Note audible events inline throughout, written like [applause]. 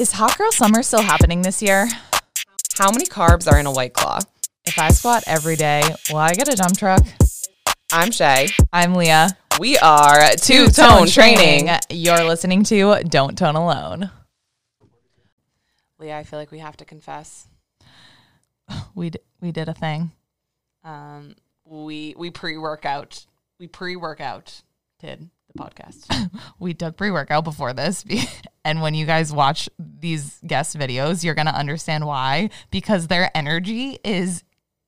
Is Hot Girl Summer still happening this year? How many carbs are in a white claw? If I squat every day, will I get a dump truck? I'm Shay. I'm Leah. We are Two Tone Training. You're listening to Don't Tone Alone. Leah, I feel like we have to confess. We d- we did a thing. Um, we we pre workout. We pre workout did the podcast. [laughs] We took pre workout before this, and when you guys watch these guest videos, you're gonna understand why because their energy is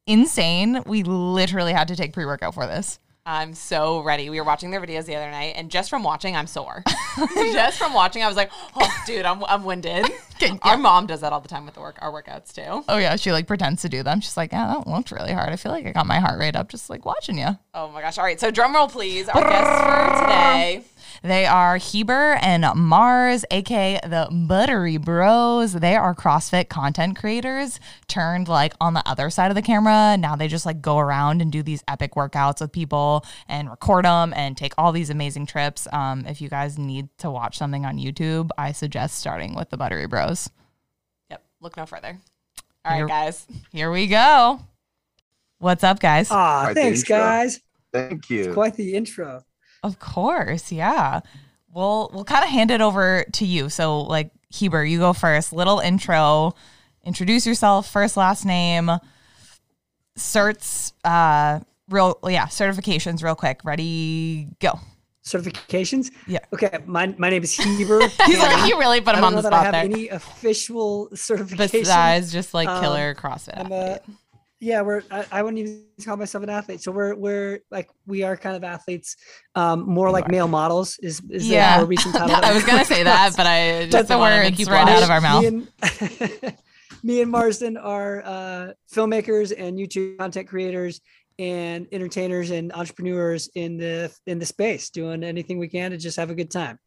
insane. We literally had to take pre workout for this. I'm so ready. We were watching their videos the other night, and just from watching, I'm sore. [laughs] [laughs] just from watching, I was like, "Oh, dude, I'm I'm winded." [laughs] Our mom does that all the time with the work our workouts too. Oh yeah, she like pretends to do them. She's like, yeah, that looked really hard. I feel like I got my heart rate up just like watching you. Oh my gosh! All right, so drum roll, please. Our guests for today. They are Heber and Mars, aka the Buttery Bros. They are CrossFit content creators turned like on the other side of the camera. Now they just like go around and do these epic workouts with people and record them and take all these amazing trips. Um, if you guys need to watch something on YouTube, I suggest starting with the Buttery Bros. Yep. Look no further. All Here- right, guys. Here we go. What's up, guys? Ah, thanks, guys. Thank you. Quite the intro. Of course, yeah. We'll we'll kind of hand it over to you. So like Heber, you go first. Little intro. Introduce yourself, first last name, certs, uh real yeah, certifications real quick. Ready, go. Certifications? Yeah. Okay, my, my name is Heber. [laughs] He's like, you really put him on the that I spot have there. any official certification. Besides just like Um, killer CrossFit. I'm a. yeah, we're I, I wouldn't even call myself an athlete. So we're we're like we are kind of athletes. Um, more like male models is is Yeah. the more recent title. I was gonna say that, but I [laughs] just That's don't the want to make words you right right out out of our mouth. Me and, [laughs] me and Marston are uh, filmmakers and YouTube content creators and entertainers and entrepreneurs in the in the space, doing anything we can to just have a good time.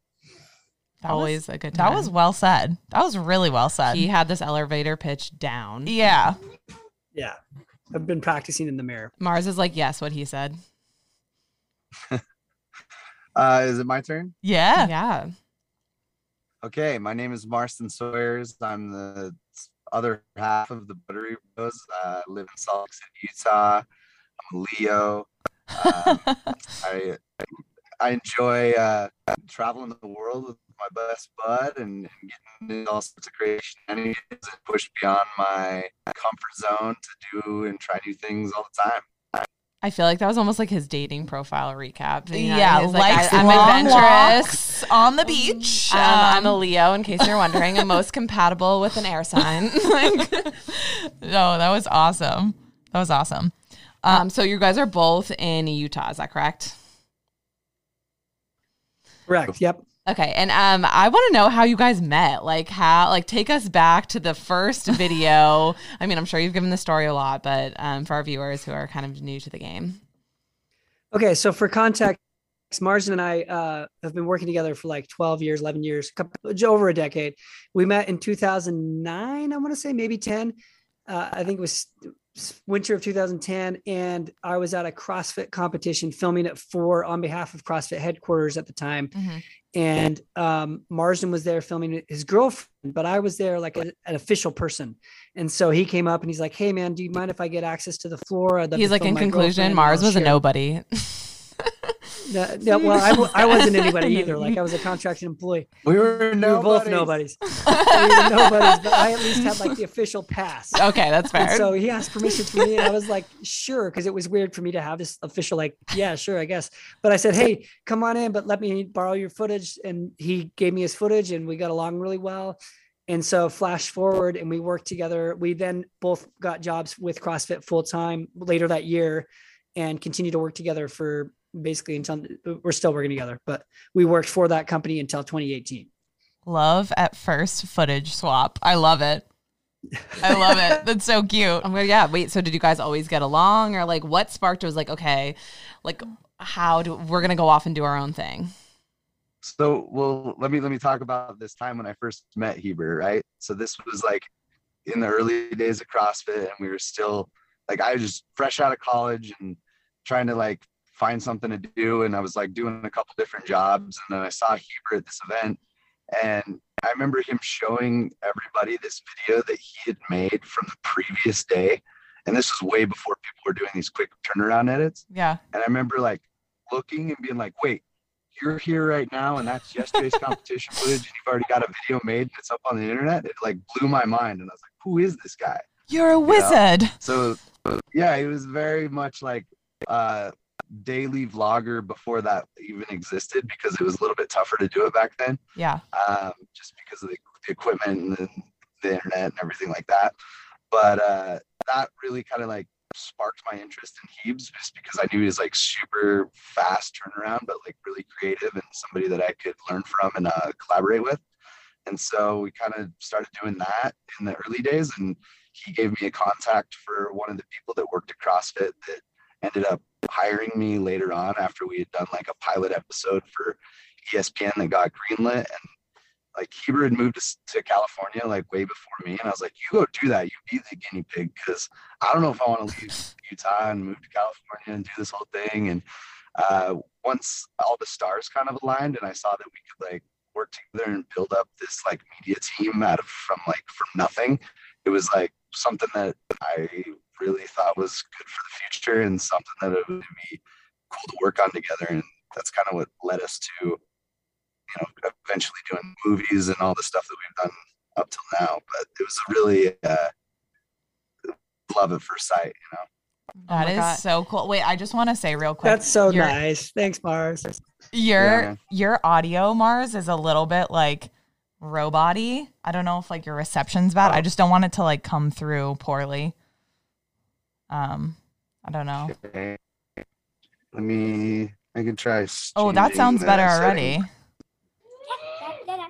That was- Always a good time. That was well said. That was really well said. He had this elevator pitch down. yeah. Yeah, I've been practicing in the mirror. Mars is like, yes, what he said. [laughs] Uh, is it my turn? Yeah. Yeah. Okay, my name is Marston Sawyers. I'm the other half of the Buttery Bros. Uh, I live in Salt Lake City, Utah. I'm a Leo. [laughs] Um, I I enjoy uh, traveling the world with my best bud and, and getting into all sorts of creation and push beyond my comfort zone to do and try new things all the time. I feel like that was almost like his dating profile recap. you know? yeah, like, I, am adventurous. on the beach. [laughs] Um, I'm a Um, Leo, in case you're wondering. I'm most compatible with an air sign. [laughs] like, no, that was awesome. That was awesome. um, so you guys are both in Utah, is that correct? Correct. Yep. Okay, and um, I want to know how you guys met. Like, how? Like, take us back to the first [laughs] video. I mean, I'm sure you've given the story a lot, but um, for our viewers who are kind of new to the game, Okay, so for context, Marston and I uh, have been working together for like 12 years, 11 years, couple, over a decade. We met in 2009, I want to say maybe 10. Uh, I think it was winter of 2010, and I was at a CrossFit competition filming it for on behalf of CrossFit headquarters at the time. Mhm. And um, Marston was there filming his girlfriend, but I was there like a- an official person. And so he came up and he's like, "Hey man, do you mind if I get access to the floor?" He's like, in conclusion, Mars was a nobody. [laughs] No, no, well, I, w- I [laughs] wasn't anybody either. Like I was a [laughs] contracted employee. We were We were both nobodies. nobodies. [laughs] we were nobodies, but I at least had like the official pass. okay, that's And fair. so he asked permission from me, and I was like, sure, because it was weird for me to have this official, like, yeah, sure, I guess. But I said, hey, come on in, but let me borrow your footage. And he gave me his footage, and we got along really well. And so, flash forward, and we worked together. We then both got jobs with CrossFit full time later that year, and continued to work together for basically until we're still working together. But we worked for that company until 2018. Love at first footage swap. I love it. I love it. [laughs] That's so cute. I'm like, yeah. Wait, so did you guys always get along, or like what sparked? it Was like, okay, like how do we're gonna go off and do our own thing? So, well, let me let me talk about this time when I first met Heber, right? So this was like in the early days of CrossFit, and we were still like I was just fresh out of college and trying to like find something to do, and I was like doing a couple different jobs, and then I saw Heber at this event, And I remember him showing everybody this video that he had made from the previous day. And this was way before people were doing these quick turnaround edits. Yeah. And I remember like looking and being like, wait, you're here right now and that's yesterday's competition [laughs] footage and you've already got a video made and it's up on the internet. It like blew my mind. And I was like, who is this guy? You're a wizard. So yeah, he was very much like uh daily vlogger before that even existed because it was a little bit tougher to do it back then Yeah. um, just because of the, the equipment and the, the internet and everything like that. But uh, that really kind of like sparked my interest in Hebes just because I knew he was like super fast turnaround, but like really creative and somebody that I could learn from and uh, collaborate with. And so we kind of started doing that in the early days. And he gave me a contact for one of the people that worked at CrossFit that ended up hiring me later on after we had done like a pilot episode for ESPN that got greenlit. And like Heber had moved to, to California like way before me, and I was like, "You go do that. You be the guinea pig, because I don't know if I want to leave Utah and move to California and do this whole thing." And uh, once all the stars kind of aligned, and I saw that we could like work together and build up this like media team out of from like from nothing, it was like something that I really thought was good for the future and something that it would be cool to work on together. And that's kind of what led us to you know, eventually doing movies and all the stuff that we've done up till now. But it was a really uh, love at first sight, you know. Oh That my is God. so cool. Wait, I just want to say real quick. That's so your, nice. Thanks, Mars. Your man. your audio, Mars, is a little bit like robot-y. I don't know if like your reception's bad. I just don't want it to like come through poorly. Um, I don't know. Okay. Let me. I can try. Oh, that sounds the better setting. already.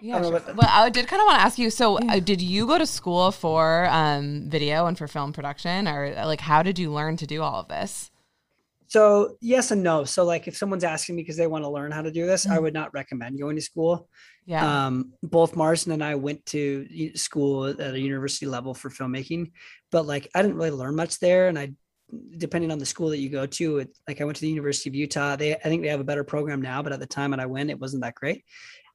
Yeah, I don't know sure. well, I did kind of want to ask you. So, uh, did you go to school for um, video and for film production, or uh, like how did you learn to do all of this? So yes and no. So like if someone's asking me because they want to learn how to do this, I Mhm. would not recommend going to school. Yeah, Um, both Marston and I went to school at a university level for filmmaking, but like I didn't really learn much there. And I, depending on the school that you go to, it, like I went to the University of Utah. They, I think they have a better program now, but at the time when I went, it wasn't that great.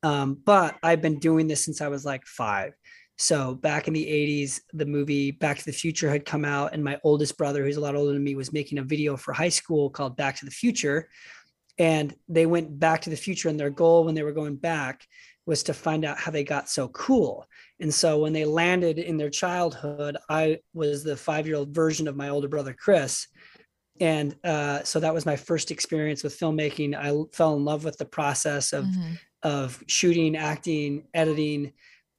Um, but I've been doing this since I was like five. So back in the 80s, the movie Back to the Future had come out, and my oldest brother, who's a lot older than me, was making a video for high school called Back to the Future. And they went back to the future, and their goal when they were going back was to find out how they got so cool. And so when they landed in their childhood, I was the five year old version of my older brother, Chris. And uh, so that was my first experience with filmmaking. I fell in love with the process of Mhm. of shooting, acting, editing.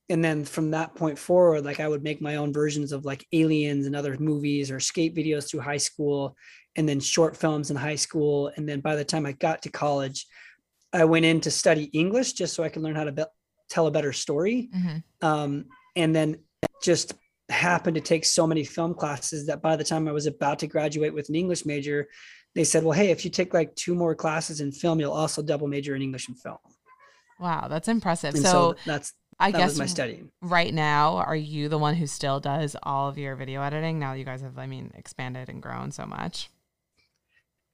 And then from that point forward, like I would make my own versions of like aliens and other movies or skate videos through high school and then short films in high school. And then by the time I got to college, I went in to study English just so I could learn how to be- tell a better story. Mhm. Um, and then just happened to take so many film classes that by the time I was about to graduate with an English major, they said, well, hey, if you take like two more classes in film, you'll also double major in English and film. wow, that's impressive. So, so, that's I that guess my studying. right now, are you the one who still does all of your video editing? Now that you guys have, I mean, expanded and grown so much.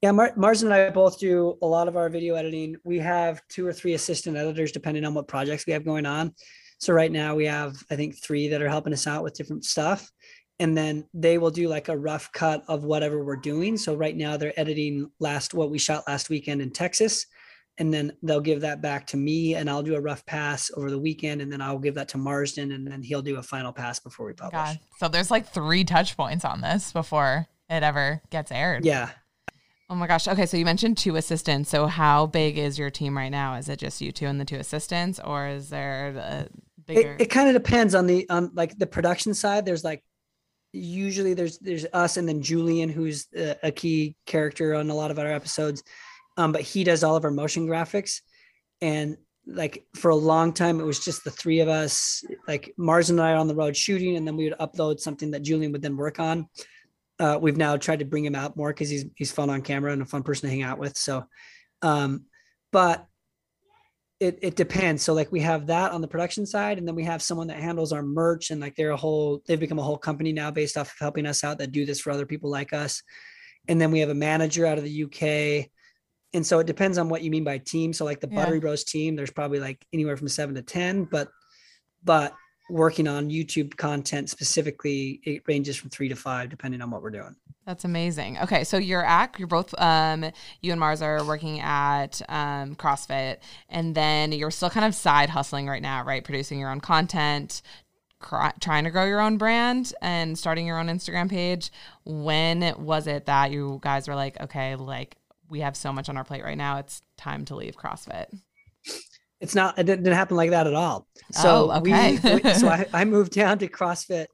Yeah, Mar- Mars and I both do a lot of our video editing. We have two or three assistant editors depending on what projects we have going on. So right now we have, I think, three that are helping us out with different stuff. And then they will do like a rough cut of whatever we're doing. So right now they're editing last what we shot last weekend in Texas. And then they'll give that back to me and I'll do a rough pass over the weekend. And then I'll give that to Marston and then he'll do a final pass before we publish. God. So there's like three touch points on this before it ever gets aired. Yeah. Oh my gosh. Okay, so you mentioned two assistants. So how big is your team right now? Is it just you two and the two assistants, or is there a bigger? it, it kind of depends on the on like the production side there's like usually there's there's us and then julian who's a, a key character on a lot of our episodes um but he does all of our motion graphics and like for a long time it was just the three of us like mars and i on the road shooting and then we would upload something that julian would then work on uh, we've now tried to bring him out more because he's he's fun on camera and a fun person to hang out with so um but it it depends. So like we have that on the production side, and then we have someone that handles our merch, and like they're a whole they've become a whole company now based off of helping us out that do this for other people like us. And then we have a manager out of the UK, and so it depends on what you mean by team. So like the Yeah. Buttery Bros team, there's probably like anywhere from seven to ten, but but working on YouTube content specifically, it ranges from three to five depending on what we're doing. That's amazing. Okay, so you're at you're both um you and Mars are working at um CrossFit and then you're still kind of side hustling right now, right? Producing your own content, cr- trying to grow your own brand and starting your own Instagram page. When was it that you guys were like, okay, like we have so much on our plate right now, it's time to leave CrossFit? It's not. It didn't, happen like that at all. So Oh, okay. we, [laughs] we- so I, I moved down to CrossFit,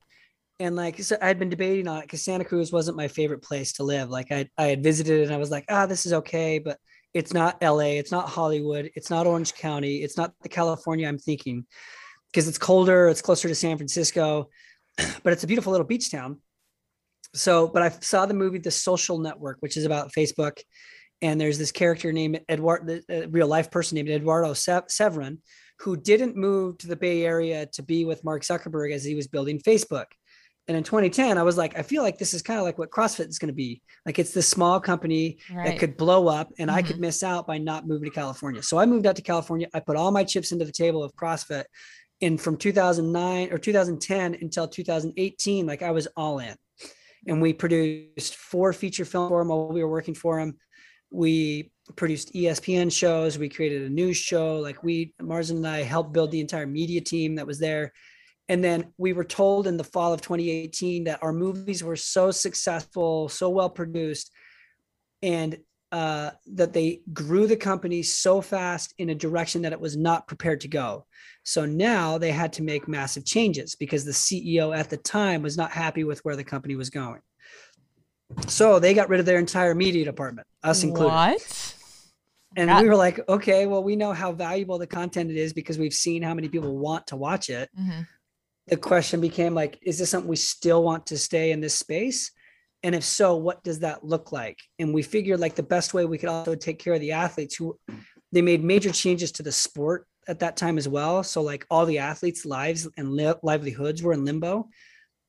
and like so I'd been debating on it because Santa Cruz wasn't my favorite place to live. Like I I had visited and I was like, ah, this is okay, but it's not L.A. It's not Hollywood. It's not Orange County. It's not the California I'm thinking because it's colder. It's closer to San Francisco, [clears throat] but it's a beautiful little beach town. So, but I saw the movie The Social Network, which is about Facebook and there's this character named Edward, a real life person named Eduardo Saverin, who didn't move to the Bay Area to be with Mark Zuckerberg as he was building Facebook. And in 2010, I was like, I feel like this is kind of like what CrossFit is going to be. Like it's this small company Right. that could blow up, and I could mm-hmm. miss out by not moving to California. So I moved out to California. I put all my chips into the table of CrossFit. And from 2009 or 2010 until 2018, like I was all in. And we produced four feature film for him while we were working for him we produced ESPN shows. We created a news show. Like we, Marston and I helped build the entire media team that was there. And then we were told in the fall of 2018 that our movies were so successful, so well produced, and uh, that they grew the company so fast in a direction that it was not prepared to go. So now they had to make massive changes because the CEO at the time was not happy with where the company was going. So they got rid of their entire media department, us included. What? And That- we were like, okay, well, we know how valuable the content it is because we've seen how many people want to watch it. Mhm. The question became like, is this something we still want to stay in this space? And if so, what does that look like? And we figured like the best way we could also take care of the athletes who they made major changes to the sport at that time as well. So like all the athletes' lives and li- livelihoods were in limbo.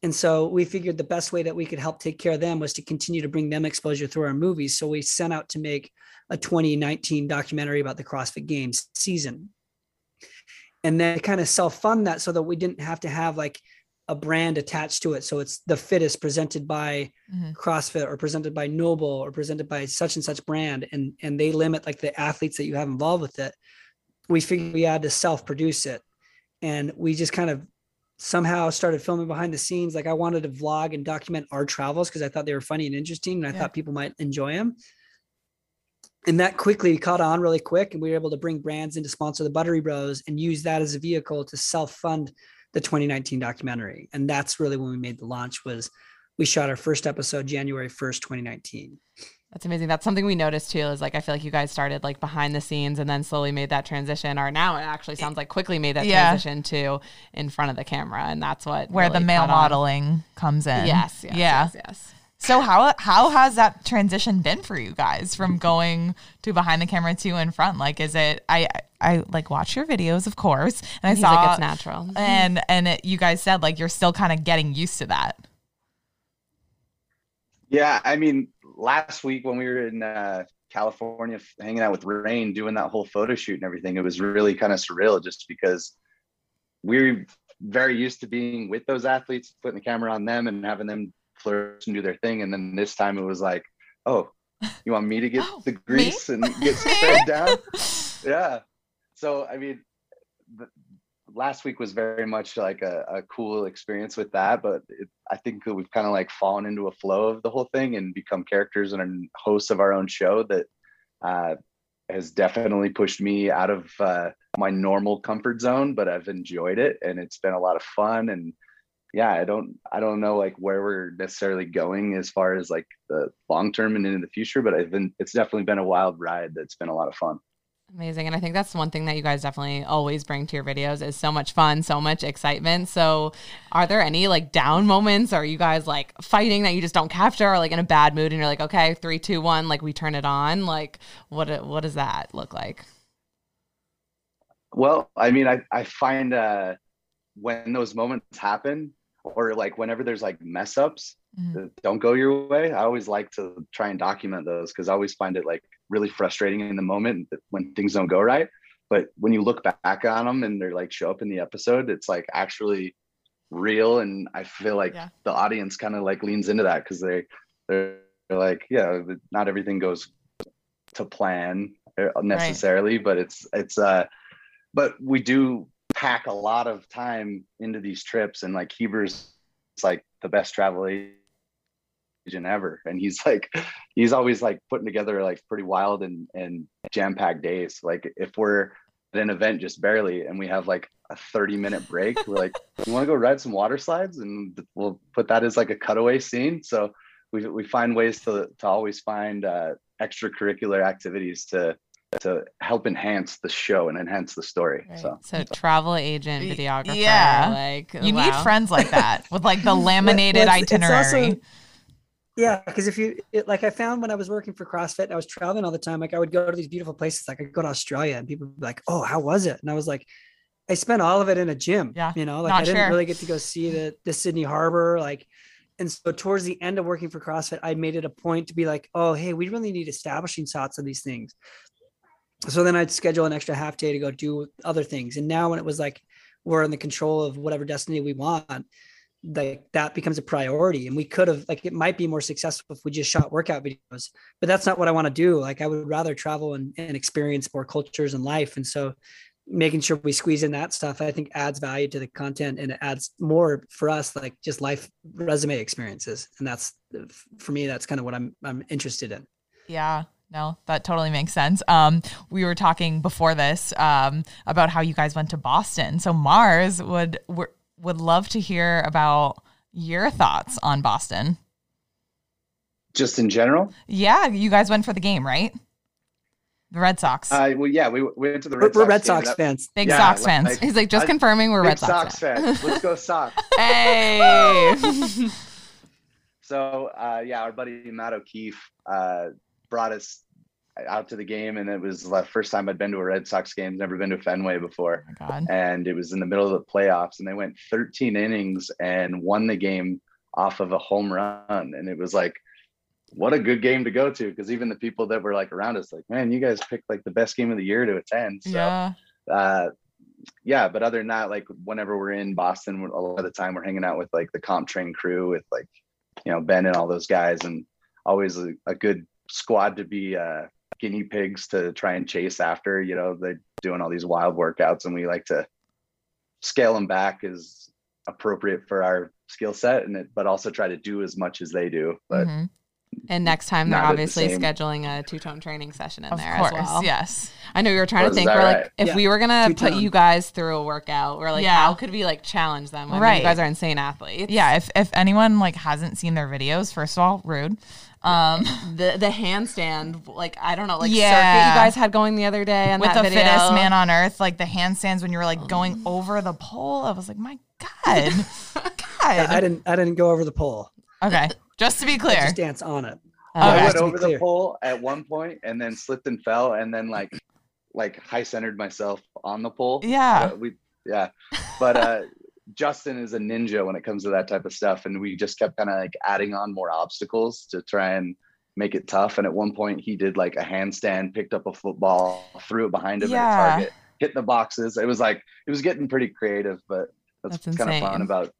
And so we figured the best way that we could help take care of them was to continue to bring them exposure through our movies. So we sent out to make a 2019 documentary about the CrossFit Games season. And then kind of self fund that so that we didn't have to have like a brand attached to it. So it's the fittest presented by Mhm. CrossFit or presented by Noble or presented by such and such brand. And, and they limit like the athletes that you have involved with it. We figured we had to self produce it. And we just kind of somehow started filming behind the scenes. Like I wanted to vlog and document our travels because I thought they were funny and interesting. And I Yeah. thought people might enjoy them and that quickly caught on really quick and we were able to bring brands in to sponsor the buttery bros and use that as a vehicle to self-fund the 2019 documentary and that's really when we made the launch was we shot our first episode january 1st 2019 That's amazing. That's something we noticed too. Is like I feel like you guys started like behind the scenes and then slowly made that transition, or now it actually sounds like quickly made that Yeah. transition to in front of the camera, and that's what Where the male caught on. modeling comes in. Yes, yes, yeah. yes, yes. So how how has that transition been for you guys from going to behind the camera to in front? Like, is it I I like watch your videos, of course, and I He's saw like it's natural. [laughs] and and it, you guys said like you're still kind of getting used to that. Yeah, I mean, last week when we were in uh, California hanging out with Rain, doing that whole photo shoot and everything, it was really kind of surreal just because we're very used to being with those athletes, putting the camera on them and having them flourish and do their thing. And then this time it was like, oh, you want me to get [laughs] Oh, the grease and get [laughs] sprayed down? [laughs] yeah. So, I mean, last week was very much like a, a cool experience with that, but it, I think that we've kind of like fallen into a flow of the whole thing and become characters and hosts of our own show that uh, has definitely pushed me out of uh, my normal comfort zone, but I've enjoyed it and it's been a lot of fun. And yeah, I don't, I don't know like where we're necessarily going as far as like the long term and into the future, but I've been, it's definitely been a wild ride that's been a lot of fun. Amazing. And I think that's one thing that you guys definitely always bring to your videos is so much fun, so much excitement. So are there any like down moments? Or are you guys like fighting that you just don't capture or like in a bad mood and you're like, okay, three, two, one, like we turn it on? Like what what does that look like? Well, I mean, I, I find uh, when those moments happen, or like whenever there's like mess ups Mhm. that don't go your way, I always like to try and document those because I always find it like really frustrating in the moment when things don't go right. But when you look back on them and they're like show up in the episode, it's like actually real. And I feel like Yeah. the audience kind of like leans into that because they they're like, yeah, not everything goes to plan uh, necessarily, but it's it's uh, but we do pack a lot of time into these trips, and like Heber's like the best travel agent ever, and he's like he's always like putting together like pretty wild and and jam packed days. Like if we're at an event just barely and we have like a 30 minute break, we're like, you want to go ride some water slides? And we'll put that as like a cutaway scene. So we, we find ways to, to always find uh, extracurricular activities to to help enhance the show and enhance the story. Right. So So travel agent, videographer. yeah. Like You need friends like that with like the [laughs] laminated well, it's- it's also- itinerary. Yeah, because if you it, like, I found when I was working for CrossFit, and I was traveling all the time. Like, I would go to these beautiful places. Like, I go to Australia, and people would be like, "Oh, how was it?" And I was like, "I spent all of it in a gym." Yeah, you know, like I didn't sure. really get to go see the the Sydney Harbor. Like, and so towards the end of working for CrossFit, I made it a point to be like, "Oh, hey, we really need establishing shots of these things." So then I'd schedule an extra half day to go do other things. And now when it was like we're in the control of whatever destiny we want, like that becomes a priority. And we could have like it might be more successful if we just shot workout videos, but that's not what I want to do. Like I would rather travel and, and experience more cultures and life. And so making sure we squeeze in that stuff, I think adds value to the content and it adds more for us, like just life resume experiences. And that's for me, that's kind of what I'm I'm interested in. Yeah. No, that totally makes sense. Um, we were talking before this um, about how you guys went to Boston. So Mars would would would love to hear about your thoughts on Boston. just in general, Yeah, you guys went for the game, right? The Red Sox. uh, well, yeah, we, we went to the We're, Red we're Sox. Red game. Sox That- fans. Big yeah, Sox fans. like- He's like, just I- confirming we're Red Sox, Sox fans. fans. Let's go [laughs] Sox. hey. [laughs] So uh, yeah, our buddy Matt O'Keefe uh, brought us out to the game, and it was the first time I'd been to a Red Sox game. Never been to Fenway before, oh and it was in the middle of the playoffs, and they went 13 innings and won the game off of a home run, and it was like. What a good game to go to because even the people that were like around us, like, man, you guys picked like the best game of the year to attend. So, yeah. uh yeah but other than that like whenever we're in boston a lot of the time we're hanging out with like the CompTrain crew with like you know ben and all those guys and always a, a good squad to be uh guinea pigs to try and chase after you know they're doing all these wild workouts and we like to scale them back as appropriate for our skill set and it but also try to do as much as they do but Mhm. And next time they're Not at the obviously scheduling a two tone training session in Of there course. as well. Yes. I know you were trying Oh, to think. We're like, if Yeah. we were gonna put Two-tone. you guys through a workout, we're like, Yeah. how could we like challenge them? I mean, Right. you guys are insane athletes. Yeah. If if anyone like hasn't seen their videos, first of all, rude. Um, [laughs] The the handstand, like I don't know, like Yeah. circuit you guys had going the other day on with that the video. fittest man on earth, like the handstands when you were like going over the pole. I was like, my God. [laughs] God. I didn't I didn't go over the pole. okay. [laughs] Just to be I clear. just dance on it. Uh, I went over the pole at one point and then slipped and fell and then like like high centered myself on the pole. Yeah. We yeah. But uh [laughs] Justin is a ninja when it comes to that type of stuff. And we just kept kind of like adding on more obstacles to try and make it tough. And at one point he did like a handstand, picked up a football, threw it behind him Yeah. at a target, hit the boxes. It was like it was getting pretty creative, but that's, That's kind of fun about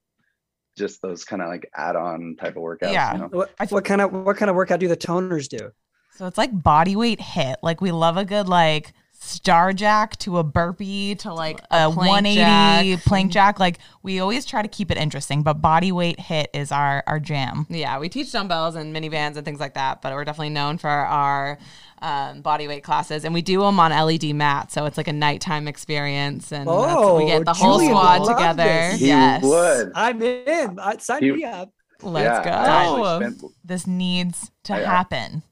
just those kind of like add-on type of workouts. Yeah. You know? What, what kind of what kind of workout do the toners do? So it's like body weight HIIT. Like we love a good like star jack to a burpee to like a, A plank 180 jack. plank jack. Like we always try to keep it interesting, but body weight HIIT is our our jam. Yeah, we teach dumbbells and minivans and things like that, but we're definitely known for our um, body weight classes, and we do them on LED mats, so it's like a nighttime experience, and that's, Oh, we get the whole Julian squad together. this. He yes, would. I'm in. I, sign You- me up. Let's Yeah, go. actually this needs to Yeah. happen.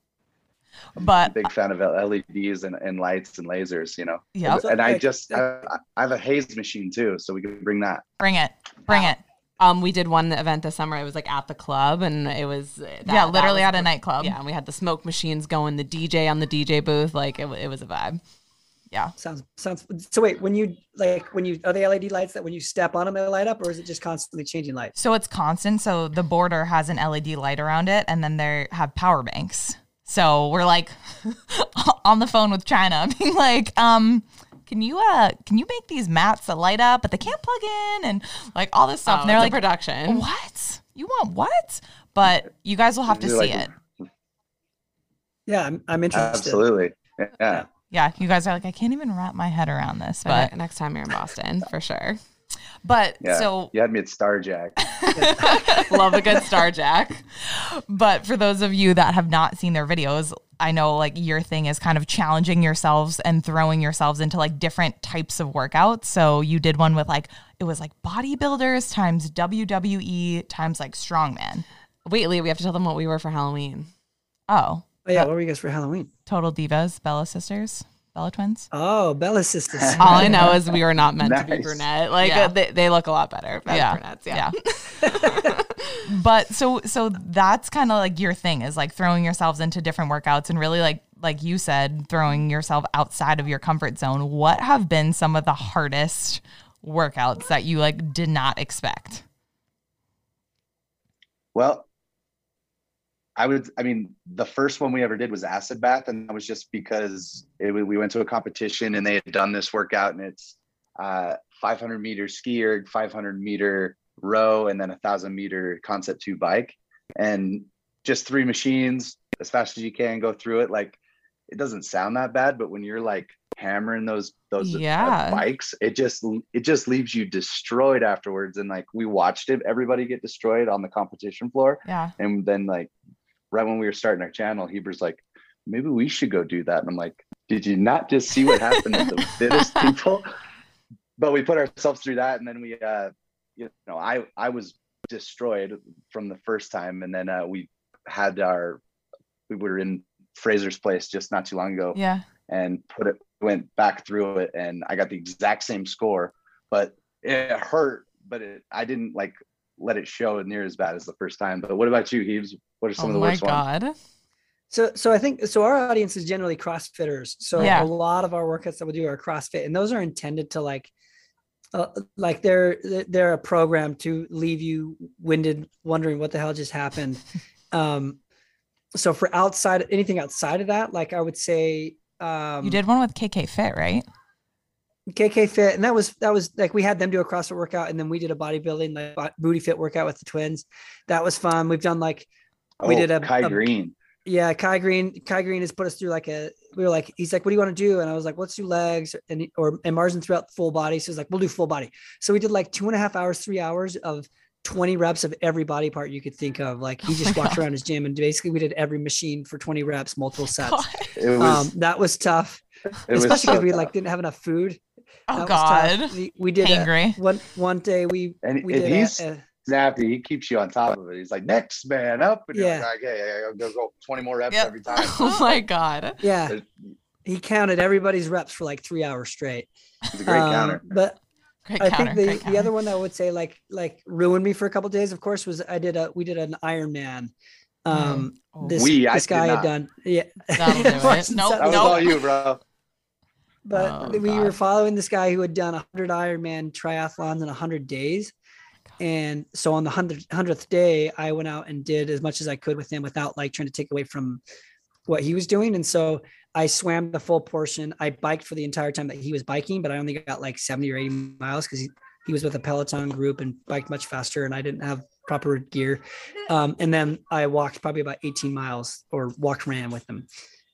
But big fan of LEDs and, and lights and lasers, you know. Yep. And I just I, I have a haze machine too, so we can bring that. bring it. Bring Wow. it. Um, we did one event this summer. It was like at the club, and it was that- yeah, literally was at a nightclub. Yeah, and we had the smoke machines going, the DJ on the DJ booth, like it, it was a vibe. Yeah. Sounds sounds. So wait, when you like when you are the LED lights that when you step on them they light up, or is it just constantly changing light? So it's constant. So the border has an LED light around it, and then they have power banks. So we're like [laughs] on the phone with China, [laughs] being like, um, can you uh can you make these mats that light up but they can't plug in and like all this stuff? Oh, and they're it's a like, production. what? You want what? But you guys will have to They're see like- it. Yeah, I'm, I'm interested. Absolutely. Yeah. Yeah, you guys are like, I can't even wrap my head around this. But But next time you're in Boston, for sure. But Yeah. so You had me at Starjack. [laughs] Love a good Star Jack. But for those of you that have not seen their videos, I know like your thing is kind of challenging yourselves and throwing yourselves into like different types of workouts. So you did one with like it was like bodybuilders times WWE times like strongman. Wait, Lee, we have to tell them what we were for Halloween. Oh, Oh, yeah, uh, what were you guys for Halloween? total divas, Bella sisters, Bella twins. Oh, Bella sisters. [laughs] All I know is we were not meant to be brunette. Like Yeah. uh, they, they look a lot better Yeah. brunettes. Yeah. [laughs] [laughs] but so so that's kind of like your thing is like throwing yourselves into different workouts and really like like you said throwing yourself outside of your comfort zone what have been some of the hardest workouts that you like did not expect Well, I would, I mean, the first one we ever did was acid bath, and that was just because it, we went to a competition and they had done this workout, and it's uh, 500 meter ski erg, 500 meter row, and then a thousand meter concept two bike, and just three machines as fast as you can go through it. Like, it doesn't sound that bad, but when you're like hammering those those uh, Yeah. bikes, it just it just leaves you destroyed afterwards. And like we watched it, everybody get destroyed on the competition floor. yeah And then like right when we were starting our channel, Heber's like, maybe we should go do that. And I'm like, did you not just see what happened to the [laughs] fittest people? But we put ourselves through that, and then we, uh, you know, I I was destroyed from the first time, and then uh, we had our we were in Fraser's place just not too long ago, yeah and put it went back through it, and I got the exact same score, but it hurt, but it I didn't like let it show near as bad as the first time. But what about you, Heaves? What are some oh of the my worst ones? god. So, so I think so. Our audience is generally CrossFitters. So Yeah. a lot of our workouts that we do are CrossFit, and those are intended to like, uh, like they're they're a program to leave you winded, wondering what the hell just happened. [laughs] um, so for outside anything outside of that, like I would say, um, you did one with kk fit right KK Fit, and that was that was like we had them do a CrossFit workout, and then we did a bodybuilding like booty fit workout with the twins. That was fun. We've done like We Oh, did a- Kai a- Green. yeah, Kai Greene. Kai Greene has put us through like a. We were like, he's like, "What do you want to do?" And I was like, "Let's do legs." And he- or and Marston throughout full body. So he's like, "We'll do full body." So we did like two and a half hours, three hours of twenty reps of every body part you could think of. Like he Oh just my walked God. around his gym and basically we did every machine for twenty reps, multiple [laughs] sets. God. Was, Um, that was tough, was especially because so we tough. like didn't have enough food. oh That was tough. god We, we did a, one one day we And we if did he's a, a, snappy, he keeps you on top of it. He's like, next man up. And Yeah. you're like, okay, I'm gonna go 20 more reps Yep. every time. [laughs] Oh my god. yeah. There's- He counted everybody's reps for like three hours straight. It's a great Um, counter. But great I counter, think the, the other one that I would say like like ruined me for a couple days, of course, was I did a we did an Iron Man. Um Oh. this, We, this did guy had done yeah. That'll do [laughs] it. Wasn't Nope, that- That was nope. all you, bro. But Oh, we were following this guy who had done 100 Ironman triathlons in 100 days. And so on the 100th, 100th day, I went out and did as much as I could with him without like trying to take away from what he was doing. And so I swam the full portion. I biked for the entire time that he was biking, but I only got like 70 or 80 miles because he, he was with a Peloton group and biked much faster and I didn't have proper gear. Um, and then I walked probably about 18 miles or walked ran with him.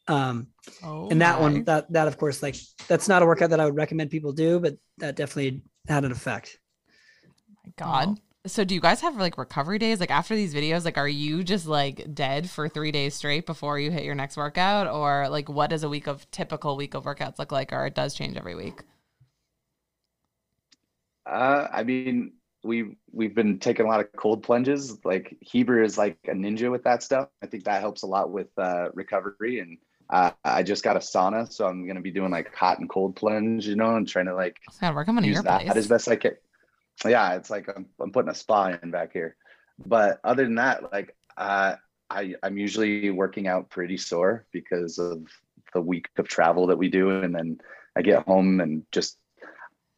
Um, Oh and that my. one that that of course like that's not a workout that i would recommend people do but that definitely had an effect god Oh. So do you guys have like recovery days? Like after these videos, like are you just like dead for three days straight before you hit your next workout? Or like what does a week of typical week of workouts look like? Or it does change every week? Uh, I mean, we we've been taking a lot of cold plunges. Like Heber is like a ninja with that stuff. I think that helps a lot with uh, recovery. And uh, I just got a sauna, so I'm gonna be doing like hot and cold plunge, you know, and trying to like God, we're coming to use your that place. as best I can. Yeah, it's like I'm, I'm putting a spa in back here. But other than that, like uh, I I'm usually working out pretty sore because of the week of travel that we do, and then I get home and just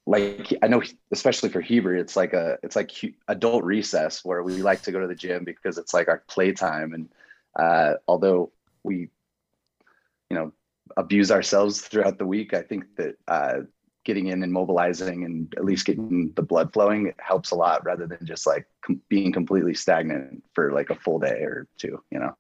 like I know, especially for Heber, it's like a it's like adult recess where we like to go to the gym because it's like our playtime. And uh, although we you know, abuse ourselves throughout the week. I think that uh, getting in and mobilizing and at least getting the blood flowing helps a lot rather than just like com- being completely stagnant for like a full day or two, you know?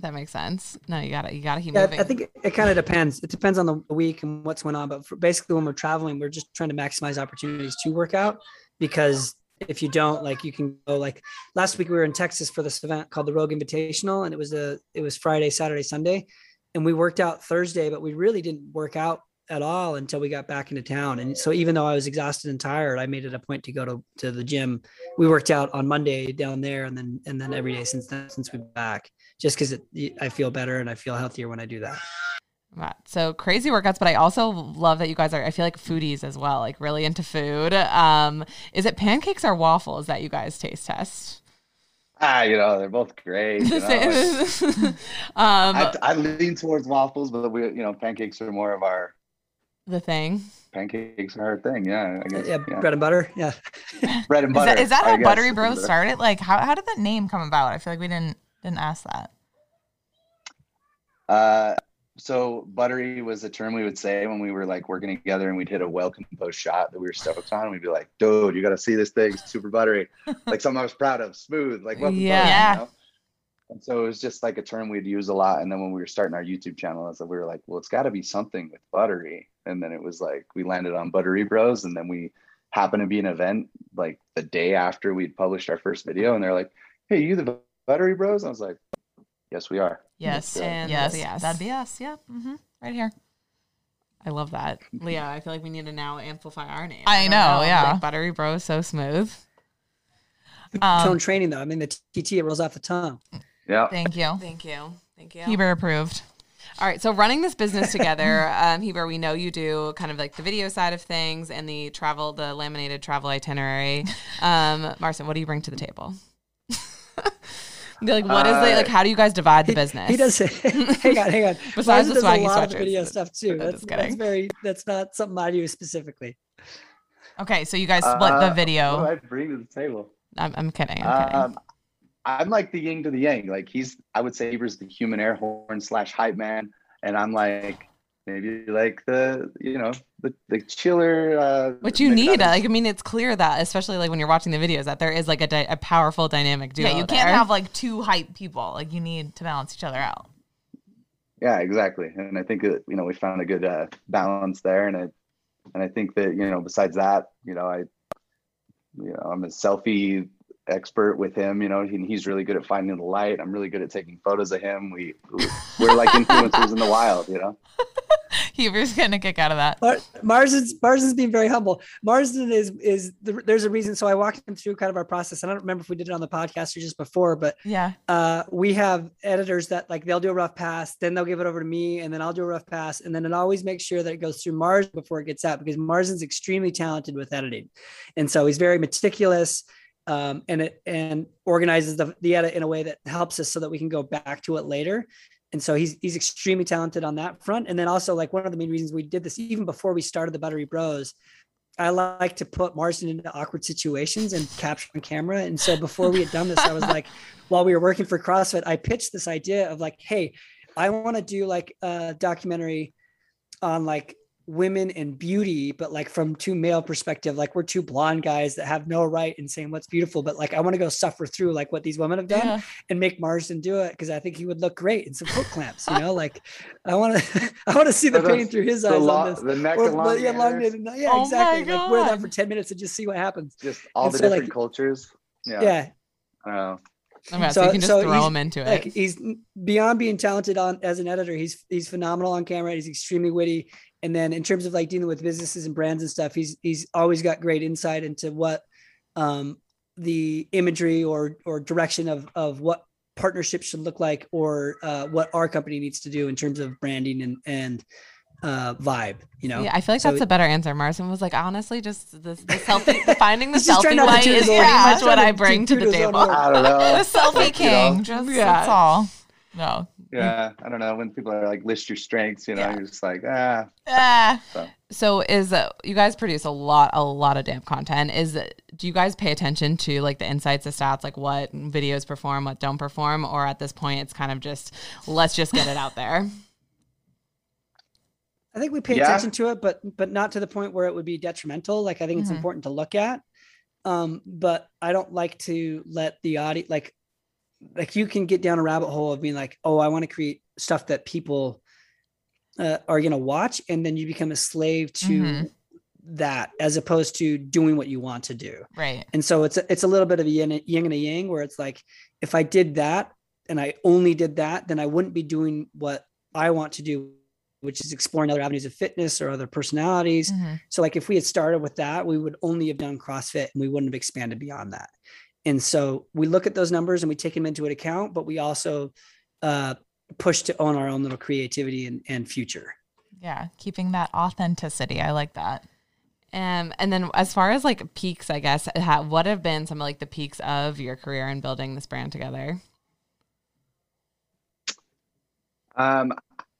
That makes sense. No, you gotta you gotta keep Yeah, moving. I think it, it kind of depends. It depends on the week and what's going on. But for basically, when we're traveling, we're just trying to maximize opportunities to work out because if you don't, like, you can go like last week we were in Texas for this event called the Rogue Invitational, and it was a it was Friday, Saturday, Sunday, and we worked out Thursday, but we really didn't work out at all until we got back into town. And so even though I was exhausted and tired, I made it a point to go to, to the gym. We worked out on Monday down there and then and then every day since then since we've been back. Just because I feel better and I feel healthier when I do that. Right. So crazy workouts, but I also love that you guys are. I feel like foodies as well, like really into food. Um, is it pancakes or waffles that you guys taste test? Ah, you know, they're both great. You [laughs] know, [laughs] um, I, I lean towards waffles, but we, you know, pancakes are more of our the thing. pancakes are our thing. Yeah, I guess. Yeah, yeah. bread and butter. Yeah. [laughs] bread and Is butter. that, is that I how guess. Buttery Bros started? Like, how, how did that name come about? I feel like we didn't didn't ask that. Uh, so buttery was a term we would say when we were like working together and we'd hit a well composed shot that we were stoked on. We'd be like, dude, you got to see this thing. It's super buttery. [laughs] like something I was proud of, smooth, like well composed, Yeah. You know? And so it was just like a term we'd use a lot. And then when we were starting our YouTube channel, I was we were like, well, it's got to be something with buttery. And then it was like we landed on Buttery Bros. And then we happened to be an event like the day after we'd published our first video. And they're like, hey, you the Buttery Bros? I was like, yes, we are. Yes, And yes, yes. that'd be us. Yeah, hmm right here. I love that, [laughs] Leah. I feel like we need to now amplify our name. I don't know, yeah. Like Buttery Bro, is so smooth. Um, Tone training though. I mean the TT rolls off the tongue. Yeah. thank you. Thank you. Thank you. Heber approved. All right, so running this business together, [laughs] um, Heber, we know you do kind of like the video side of things and the travel, the laminated travel itinerary. [laughs] Um, Marston, what do you bring to the table? Be [laughs] like, what is it? Uh, Like, how do you guys divide the business? He does. hang on, hang on. Besides Marza the does swaggy a lot of the video stuff too. That's, just that's very. That's not something I do specifically. Okay, so you guys split Uh, the What do video. I bring to the table? I'm, I'm kidding. I'm kidding. Um, I'm like the yin to the yang. Like he's, I would say Heber's the human air horn slash hype man, and I'm like maybe like the, you know, the the chiller. Uh, What you need, like, I mean, it's clear that, especially like when you're watching the videos, that there is like a, di- a powerful dynamic duo. Yeah, you can't there. have like two hype people. Like you need to balance each other out. yeah, exactly. And I think that you know we found a good uh, balance there, and I and I think that you know besides that, you know, I, you know, I'm a selfie expert with him. You know, he, he's really good at finding the light. I'm really good at taking photos of him. We we're like influencers in the wild. You know. [laughs] Heber's getting a kick out of that. Mar- Marston's Marston's being very humble. Marston is is the, there's a reason. So I walked him through kind of our process. I don't remember if we did it on the podcast or just before, but Yeah. uh, we have editors that like they'll do a rough pass, then they'll give it over to me, and then I'll do a rough pass, and then it always makes sure that it goes through Mars before it gets out because Marston's extremely talented with editing, and so he's very meticulous. Um, and it and organizes the, the edit in a way that helps us so that we can go back to it later. And so he's he's extremely talented on that front. And then also like one of the main reasons we did this even before we started the Buttery Bros, I like to put Marston into awkward situations and capture on camera. And so before we had done this, I was like, [laughs] while we were working for CrossFit, I pitched this idea of like, hey, I want to do like a documentary on like women and beauty, but like from two male perspective, like we're two blonde guys that have no right in saying what's beautiful, but like I want to go suffer through like what these women have done Yeah. and make Marston do it because I think he would look great in some foot clamps, you know, like I want to, [laughs] I want to see the So pain through his The, eyes lo- on this. the neck Or, and long yeah, long hairs, yeah, Oh my exactly. Like wear that for 10 minutes and just see what happens. just all And the so, like- different cultures. Yeah. Yeah. I don't know. Okay, so, you can just so throw he's- them into it. like he's beyond being talented on as an editor he's he's phenomenal on camera he's extremely witty and then in terms of like dealing with businesses and brands and stuff he's he's always got great insight into what um the imagery or or direction of of what partnerships should look like or uh what our company needs to do in terms of branding and and uh vibe you know yeah, I feel like So that's a better answer. Marston was like, honestly, just the, the [laughs] selfie, the finding the He's selfie light is pretty Yeah. much what I bring to toot the table. I don't [laughs] know. The selfie Like, you know, king. Just Yeah. that's all. No. Yeah, [laughs] I don't know. When people are like, list your strengths, you know, Yeah. you're just like, ah. Ah. So is uh, you guys produce a lot, a lot of damn content. Is do you guys pay attention to like the insights, the stats, like what videos perform, what don't perform, or at this point it's kind of just let's just get it out there. [laughs] I think we pay Yeah. attention to it, but but not to the point where it would be detrimental. Like I think it's Mhm. important to look at. Um, but I don't like to let the audience like like you can get down a rabbit hole of being like, oh, I want to create stuff that people uh, are gonna watch, and then you become a slave to Mhm. that as opposed to doing what you want to do. Right. And so it's a, it's a little bit of a yin, yin and a yang where it's like if I did that and I only did that, then I wouldn't be doing what I want to do, which is exploring other avenues of fitness or other personalities. Mhm. So like if we had started with that, we would only have done CrossFit and we wouldn't have expanded beyond that. And so we look at those numbers and we take them into account, but we also uh, push to own our own little creativity and, and future. Yeah. Keeping that authenticity. I like that. Um, and then as far as like peaks, I guess, ha- what have been some of like the peaks of your career in building this brand together? Um,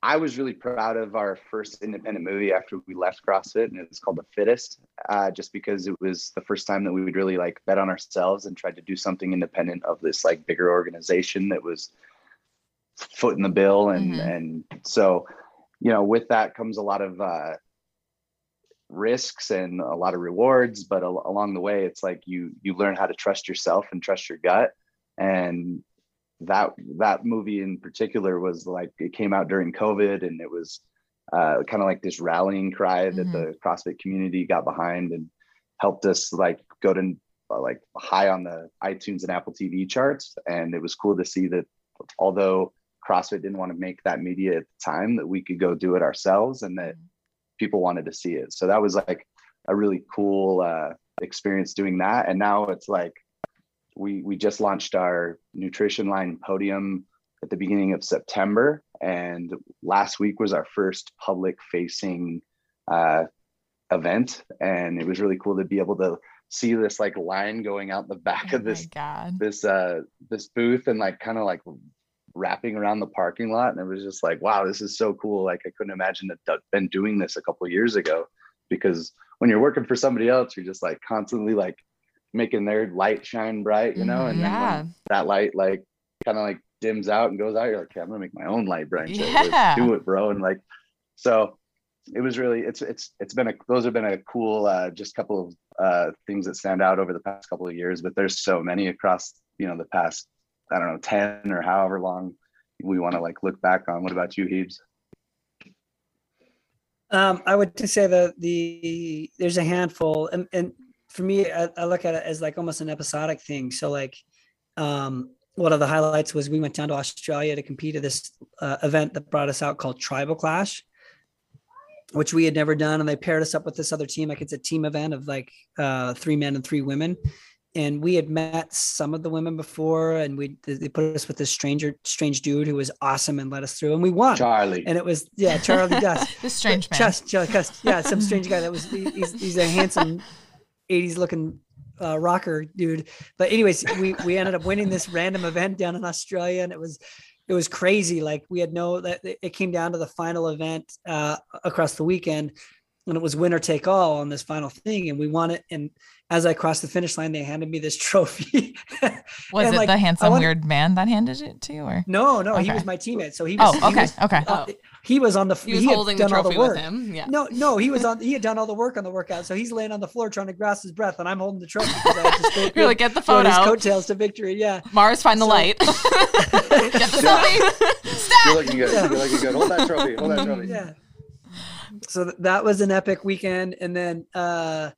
I was really proud of our first independent movie after we left CrossFit, and it's called The Fittest. Uh, just because it was the first time that we would really like bet on ourselves and tried to do something independent of this like bigger organization that was foot in the bill, and Mhm. and so you know with that comes a lot of uh, risks and a lot of rewards, but al- along the way, it's like you you learn how to trust yourself and trust your gut, and that that movie in particular was like it came out during COVID and it was uh, kind of like this rallying cry that Mhm. the CrossFit community got behind and helped us like go to uh, like high on the iTunes and Apple TV charts. And it was cool to see that although CrossFit didn't want to make that media at the time, that we could go do it ourselves and that people wanted to see it. So that was like a really cool uh, experience doing that. And now it's like we we just launched our nutrition line podium at the beginning of September, and last week was our first public facing uh, event, and it was really cool to be able to see this like line going out the back Oh of this this uh this booth and like kind of like wrapping around the parking lot and it was just like wow this is so cool. Like i couldn't imagine that been doing this a couple of years ago because when you're working for somebody else you're just like constantly like making their light shine bright you know Mhm. and then Yeah. when that light like kind of like dims out and goes out you're like okay, i'm gonna make my own light bright so Yeah. let's do it bro and like so it was really it's it's it's been a those have been a cool uh just couple of uh things that stand out over the past couple of years but there's so many across you know the past i don't know 10 or however long we want to like look back on what about you Hebes? Um, I would just say that the there's a handful, and, and for me, I, I look at it as like almost an episodic thing. So like, um, one of the highlights was we went down to Australia to compete at this uh, event that brought us out called Tribal Clash, which we had never done, and they paired us up with this other team. Like it's a team event of like uh, three men and three women, and we had met some of the women before, and we they put us with this stranger, strange dude who was awesome and let us through, and we won. charlie And it was yeah, Charlie Dust. [laughs] This strange man. Just, just, just, yeah, some strange guy that was he's, he's a handsome 80s looking uh, rocker dude. But anyways, we we ended up winning this random event down in Australia, and it was it was crazy. Like we had no that it came down to the final event uh, across the weekend, and it was winner take all on this final thing, and we won it. And as I crossed the finish line, they handed me this trophy. [laughs] Was And, it like, the I handsome wanna- weird man that handed it to you, or? no, no, he was my teammate, so he was. Oh, he okay, was, okay. uh, he was on the. He was had holding the done all trophy work. with him. Yeah. No, no, he was on. [laughs] He had done all the work on the workout, so he's laying on the floor trying to grasp his breath, and I'm holding the trophy I had [laughs] to You're like, get the rode his photo. coattails to victory. Yeah, Mars, find the So- light. Get the selfie. you're looking good Yeah. you're looking good hold that trophy hold that trophy yeah. So that was an epic weekend, and then uh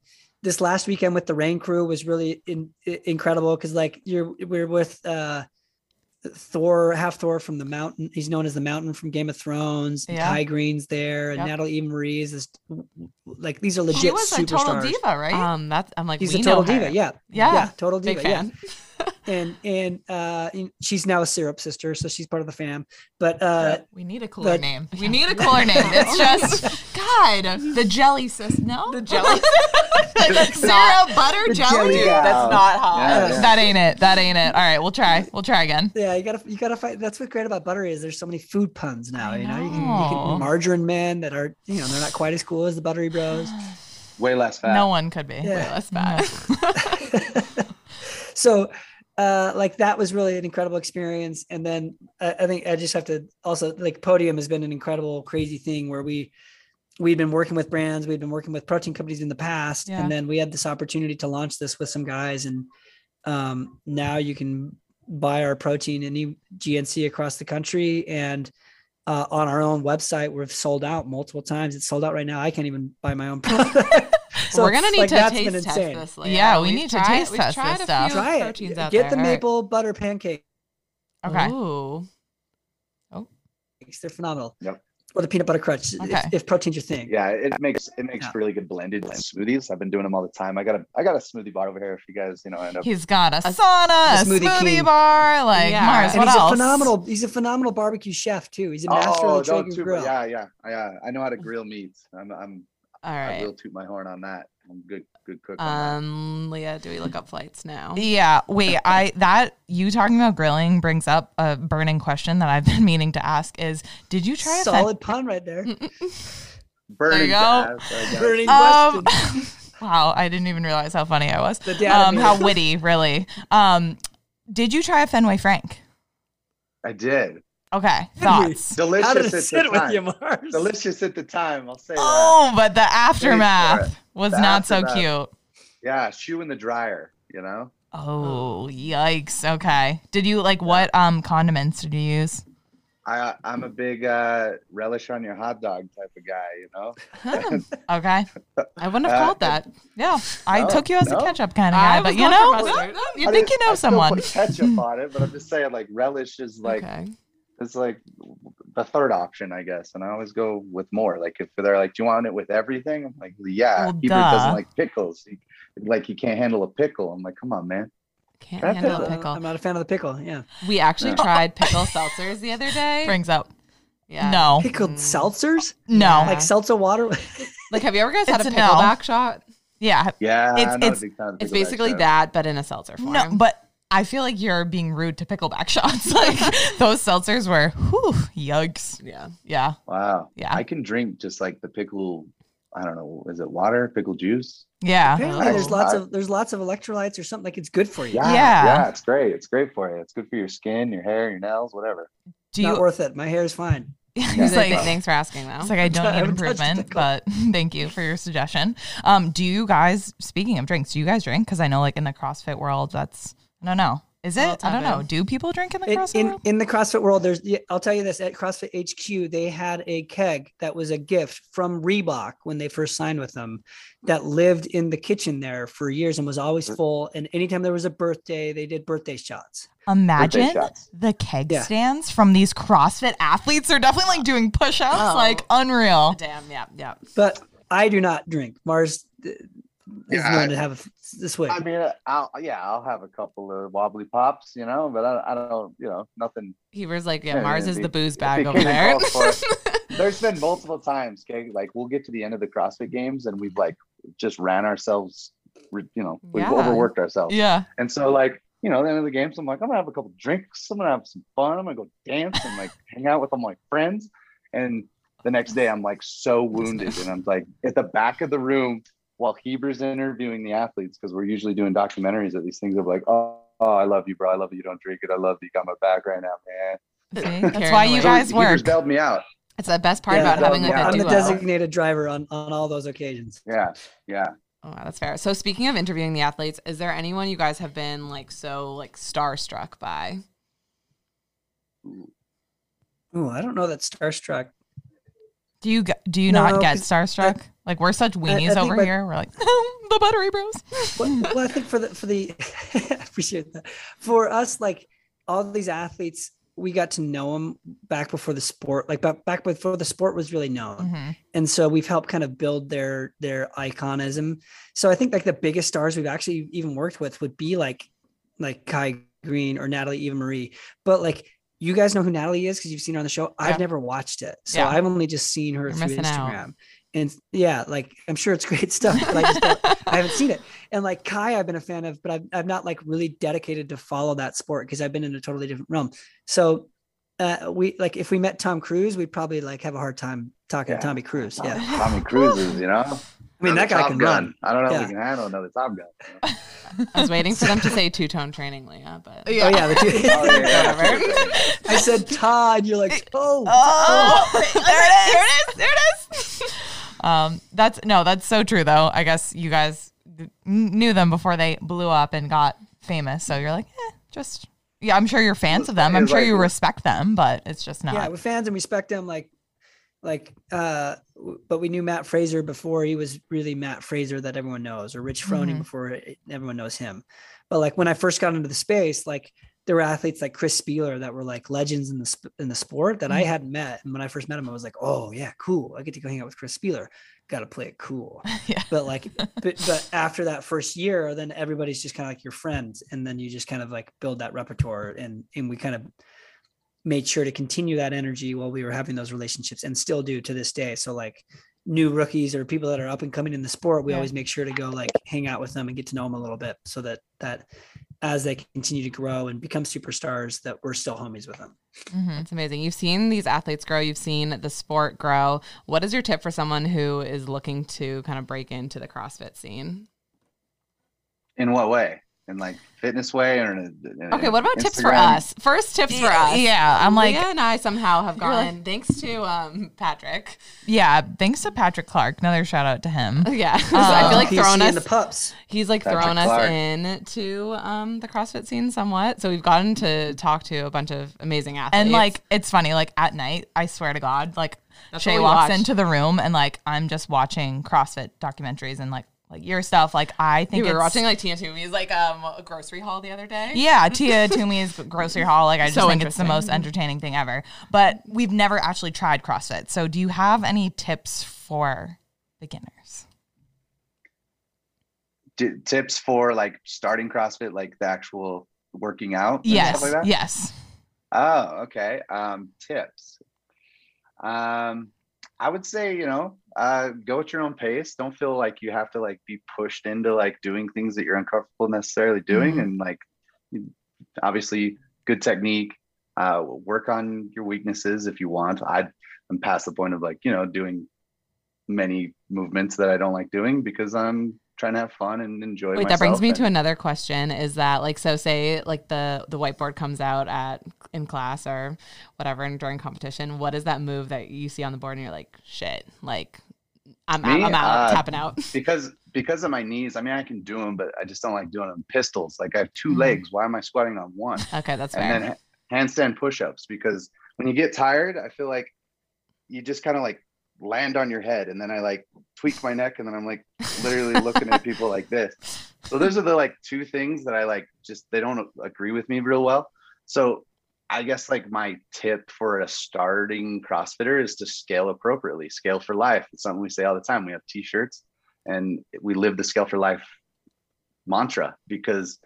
this last weekend with the rain crew was really in, i- incredible because like you're we're with uh Thor, Hafthor from the mountain. He's known as the mountain from Game of Thrones. Yeah. Kai Greene's there, and Yep. Natalie Eva Marie is like these are legit She was a total diva, right? um, that's I'm like, He's a total diva. Yeah. Yeah. Total Big diva. Yeah. fan. [laughs] and and uh she's now a syrup sister so she's part of the fam but uh we need a cooler the- name. [laughs] We need a cooler name. It's [laughs] just God, the jelly sis. No, The jelly. [laughs] syrup butter The jelly. jelly Dude, that's not hot. Yeah, yeah. That ain't it. That ain't it. All right, we'll try. We'll try again. yeah you gotta you gotta fight that's what's great about buttery is there's so many food puns now I you know, you can, you know. can margarine men that are you know they're not quite as cool as the buttery bros way less fat No one could be. Yeah. Way less fat. [laughs] [laughs] so uh like that was really an incredible experience and then I, I think i just have to also like podium has been an incredible crazy thing where we we'd been working with brands, we'd been working with protein companies in the past, Yeah. and then we had this opportunity to launch this with some guys, and um, now you can buy our protein any GNC across the country and. Uh, on our own website, we've sold out multiple times. It's sold out right now. I can't even buy my own [laughs] product. We're gonna need like, to that's taste been test this. Leah. Yeah, we We've need to taste test tried this stuff. Try proteins it. out Get the there. maple butter pancakes. Okay. Ooh. They're phenomenal. Yep. Or the peanut butter crunch, Okay. if, if protein's your thing. Yeah, it makes it makes Yeah. really good blended smoothies. I've been doing them all the time. I got a I got a smoothie bar over here. If you guys you know end up He's got a sauna, a a smoothie smoothie, bar. Like Yeah. Mars, and what he's else? a phenomenal he's a phenomenal barbecue chef too. He's a oh, master oh, of the don't Traeger toot- grill. yeah, yeah, yeah. I know how to grill meats. I'm I'm All I will toot my horn on that. I'm good good cook. Um, Leah, do we look up flights now? Yeah, wait, I that you talking about grilling brings up a burning question that I've [laughs] been meaning to ask is did you try a Solid pun right there. that. Burning go. gas, I [laughs] guess. Burning Um, question. [laughs] wow, I didn't even realize how funny I was. Um, how witty, really. Um, did you try a Fenway Frank? I did. Okay, thoughts. Delicious How did it at the time. you, Delicious at the time. I'll say that. Oh, but the aftermath was not so aftermath. cute. Yeah, shoe in the dryer. You know. Oh, yikes. Okay. Did you like what um condiments did you use? I I'm a big uh, relish on your hot dog type of guy. You know. [laughs] [laughs] Okay. I wouldn't have Uh, called that. Yeah. I No, took you as a no. ketchup kind of guy, was but you know, mustard. you I think you didn't- know I still someone. Put ketchup [laughs] on it, but I'm just saying like relish is like okay. it's like the third option, I guess. And I always go with more. Like if they're like, "Do you want it with everything?" I'm like, "Yeah." Well, Hebert doesn't like pickles. He, like he can't handle a pickle. I'm like, "Come on, man." Can't That handle a pickle. pickle. I'm not a fan of the pickle. Yeah. We actually Yeah. tried pickle seltzers the other day. [laughs] Brings up. Yeah. No. Pickled Mm. seltzers? No. Yeah. Like seltzer water? [laughs] Like, have you ever guys had a It's a no. pickleback shot? Yeah. Yeah, It's- it's- a big fan of It's basically stuff. that, but in a seltzer form. No, but I feel like you're being rude to pickleback [laughs] shots. Like those seltzers were whew, yikes. yeah. Yeah. Wow. Yeah. I can drink just like the pickle. I don't know. Is it water? Pickle juice? Yeah. Apparently Oh. there's lots of there's lots of electrolytes or something like it's good for you. Yeah. Yeah. Yeah. It's great. It's great for you. It's good for your skin, your hair, your nails, whatever. Do Not you worth it. My hair is fine. [laughs] He's like thanks for asking though. [laughs] It's like I don't need haven't touched a improvement, but thank you for your suggestion. Um, do you guys, speaking of drinks, do you guys drink? Because I know, like in the CrossFit world, that's I don't know. Is it? I don't know. Do people drink in the CrossFit in, world? in the CrossFit world, there's I'll tell you this at CrossFit HQ, they had a keg that was a gift from Reebok when they first signed with them that lived in the kitchen there for years and was always mm. full. And anytime there was a birthday, they did birthday shots. Imagine shots. the keg Yeah. stands from these CrossFit athletes. They're definitely like doing push-ups, Oh. like unreal. Damn, yeah, yeah. But I do not drink. Mars is Yeah, known I- to have this way. I mean, uh, I'll yeah, I'll have a couple of wobbly pops, you know, but I, I don't, you know, nothing. Heber's like, yeah, Yeah, Mars is he- the booze bag over there. [laughs] There's been multiple times, okay, like we'll get to the end of the CrossFit games and we've like just ran ourselves, you know, we've Yeah. overworked ourselves, Yeah. and so like. You know, at the end of the games, I'm like, I'm gonna have a couple drinks. I'm gonna have some fun. I'm gonna go dance and like [laughs] hang out with all my friends. And the next day, I'm like so wounded, and I'm like at the back of the room while Heber's interviewing the athletes because we're usually doing documentaries of these things of like, oh, oh, I love you, bro. I love that you don't drink it. I love that you got my back right now, man. See? That's why you weight. guys Heber's work. bailed me out. It's the best part Yeah, about having like yeah, a I'm the designated driver on, on all those occasions. Yeah, yeah. Oh, wow, that's fair. So speaking of interviewing the athletes, is there anyone you guys have been like so like starstruck by? Oh, I don't know that starstruck. Do you do you No, not get starstruck? like we're such weenies think over by- here. We're like the buttery bros. well, well, I think for the for the [laughs] I appreciate that. For us, like all these athletes, we got to know them back before the sport, like back, back before the sport was really known. Mhm. And so we've helped kind of build their their iconism. So I think like the biggest stars we've actually even worked with would be like like Kai Greene or Natalie Eva Marie. But like you guys know who Natalie is because you've seen her on the show. Yeah. I've never watched it. So Yeah. I've only just seen her You're through missing out. Instagram. And yeah, like I'm sure it's [laughs] great stuff, but I just I haven't seen it. And like Kai, I've been a fan of, but I've, I've not like really dedicated to follow that sport because I've been in a totally different realm. So uh, we like if we met Tom Cruise, we'd probably like have a hard time talking Yeah. to Tommy Cruise. Yeah. Tommy Cruise is, you know. I mean, that guy Top can Gun. run. I don't know Yeah. if we can handle another Top Gun. you know? [laughs] I was waiting for them to say [laughs] two tone training, Leah, but Oh yeah, the two, [laughs] Oh, yeah, Whatever. I said Todd. You're like, oh, Oh, there it is. There it is. There it is. Um, that's no, that's so true though. I guess you guys knew them before they blew up and got famous, so you're like, eh, just yeah. I'm sure you're fans of them. I'm sure like- you respect them, but it's just not. Yeah, we're fans and respect them. Like, like, uh, w- but we knew Matt Fraser before he was really Matt Fraser that everyone knows, or Rich Froning Mhm. before everyone knows him. But like when I first got into the space, like there were athletes like Chris Spealler that were like legends in the in the sport that I Mhm. hadn't met. And when I first met him, I was like, oh yeah, cool. I get to go hang out with Chris Spealler. Got to play it cool. [laughs] Yeah. But like, [laughs] but, but after that first year, then everybody's just kind of like your friends, and then you just kind of like build that repertoire, and and we kind of made sure to continue that energy while we were having those relationships and still do to this day. So like new rookies or people that are up and coming in the sport, we Yeah. always make sure to go like hang out with them and get to know them a little bit so that that as they continue to grow and become superstars that we're still homies with them. Mhm. It's amazing. You've seen these athletes grow, you've seen the sport grow. What is your tip for someone who is looking to kind of break into the CrossFit scene? In what way? In like fitness way or in a, in Okay, what about tips for us? First tips for us. yeah, I'm like- Leah and I somehow have You're like- gone thanks to um Patrick. Yeah, thanks to Patrick Clark. Another shout out to him. [laughs] Yeah. so I feel like PC throwing us the pups. He's like Patrick thrown us Clark. in to um, the CrossFit scene somewhat. So we've gotten to talk to a bunch of amazing athletes. And like it's funny, like at night, I swear to God, like That's Shay walks watch. into the room and like I'm just watching CrossFit documentaries and like like your stuff. Like I think we were watching like Tia Toomey's like um a grocery haul the other day. Yeah, [laughs] Tia Toomey's grocery haul. Like I just So think it's the most entertaining thing ever. But we've never actually tried CrossFit. So do you have any tips for beginners? D- tips for like starting CrossFit, like the actual working out. Yes. Like yes. Oh, okay. Um, tips. Um, I would say, you know, uh, go at your own pace. Don't feel like you have to like be pushed into like doing things that you're uncomfortable necessarily doing, Mhm. and like, obviously, good technique. Uh, work on your weaknesses if you want. I, I'm past the point of like, you know, doing many movements that I don't like doing because I'm trying to have fun and enjoy. Wait, that brings me and- to another question. Is that like so? Say like the the whiteboard comes out at in class or whatever, and during competition, what is that move that you see on the board and you're like, shit, like I'm Me? I'm out, Uh, tapping out. [laughs] because because of my knees. I mean, I can do them, but I just don't like doing them pistols. Like I have 2 Mhm. legs. Why am I squatting on one? Okay, that's and fair. then handstand push-ups because when you get tired, I feel like you just kind of like land on your head, and then I like tweak my neck, and then I'm like literally looking at people like this. So those are the like two things that I like. Just they don't agree with me real well. So I guess like my tip for a starting CrossFitter is to scale appropriately. Scale for life. It's something we say all the time. We have T-shirts, and we live the scale for life mantra because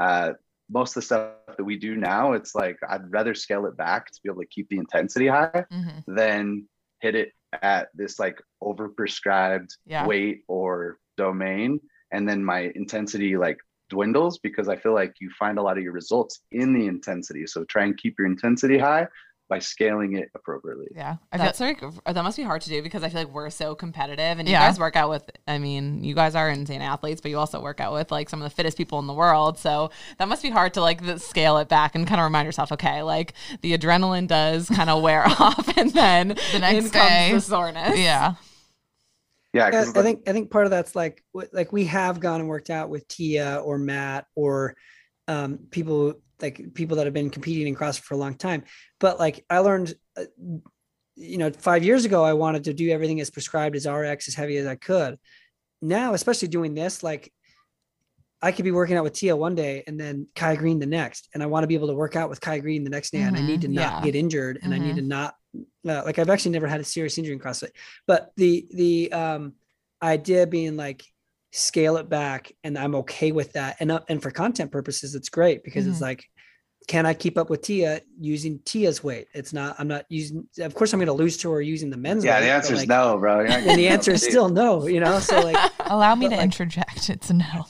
uh, most of the stuff that we do now, it's like I'd rather scale it back to be able to keep the intensity high Mhm. than hit it at this like overprescribed Yeah. weight or domain, and then my intensity like dwindles because I feel like you find a lot of your results in the intensity. So try and keep your intensity high by scaling it appropriately. Yeah. I feel That's like that must be hard to do because I feel like we're so competitive, and you Yeah. guys work out with. I mean, you guys are insane athletes, but you also work out with like some of the fittest people in the world. So that must be hard to like the, scale it back and kind of remind yourself, okay, like the adrenaline does kind of [laughs] wear off, and then The next in day. comes the soreness. yeah. Yeah, Yeah, 'cause I think I think part of that's like w- like we have gone and worked out with Tia or Matt or um, people like people that have been competing in CrossFit for a long time. But like I learned, uh, you know, five years ago I wanted to do everything as prescribed as RX as heavy as I could. Now, especially doing this, like I could be working out with Tia one day and then Kai Greene the next, and I want to be able to work out with Kai Greene the next day, and I need to Mhm, not yeah. get injured, and I need to not uh, like I've actually never had a serious injury in CrossFit, but the the um idea being like scale it back, and I'm okay with that, and uh, and for content purposes, it's great because it's Mhm. like. Can I keep up with Tia using Tia's weight? It's not. I'm not using. Of course, I'm going to lose to her using the men's yeah, weight. the answer is like, no, bro. [laughs] And the answer is to do it. still no. You know, so like [laughs] Allow me to like- interject. It's a no.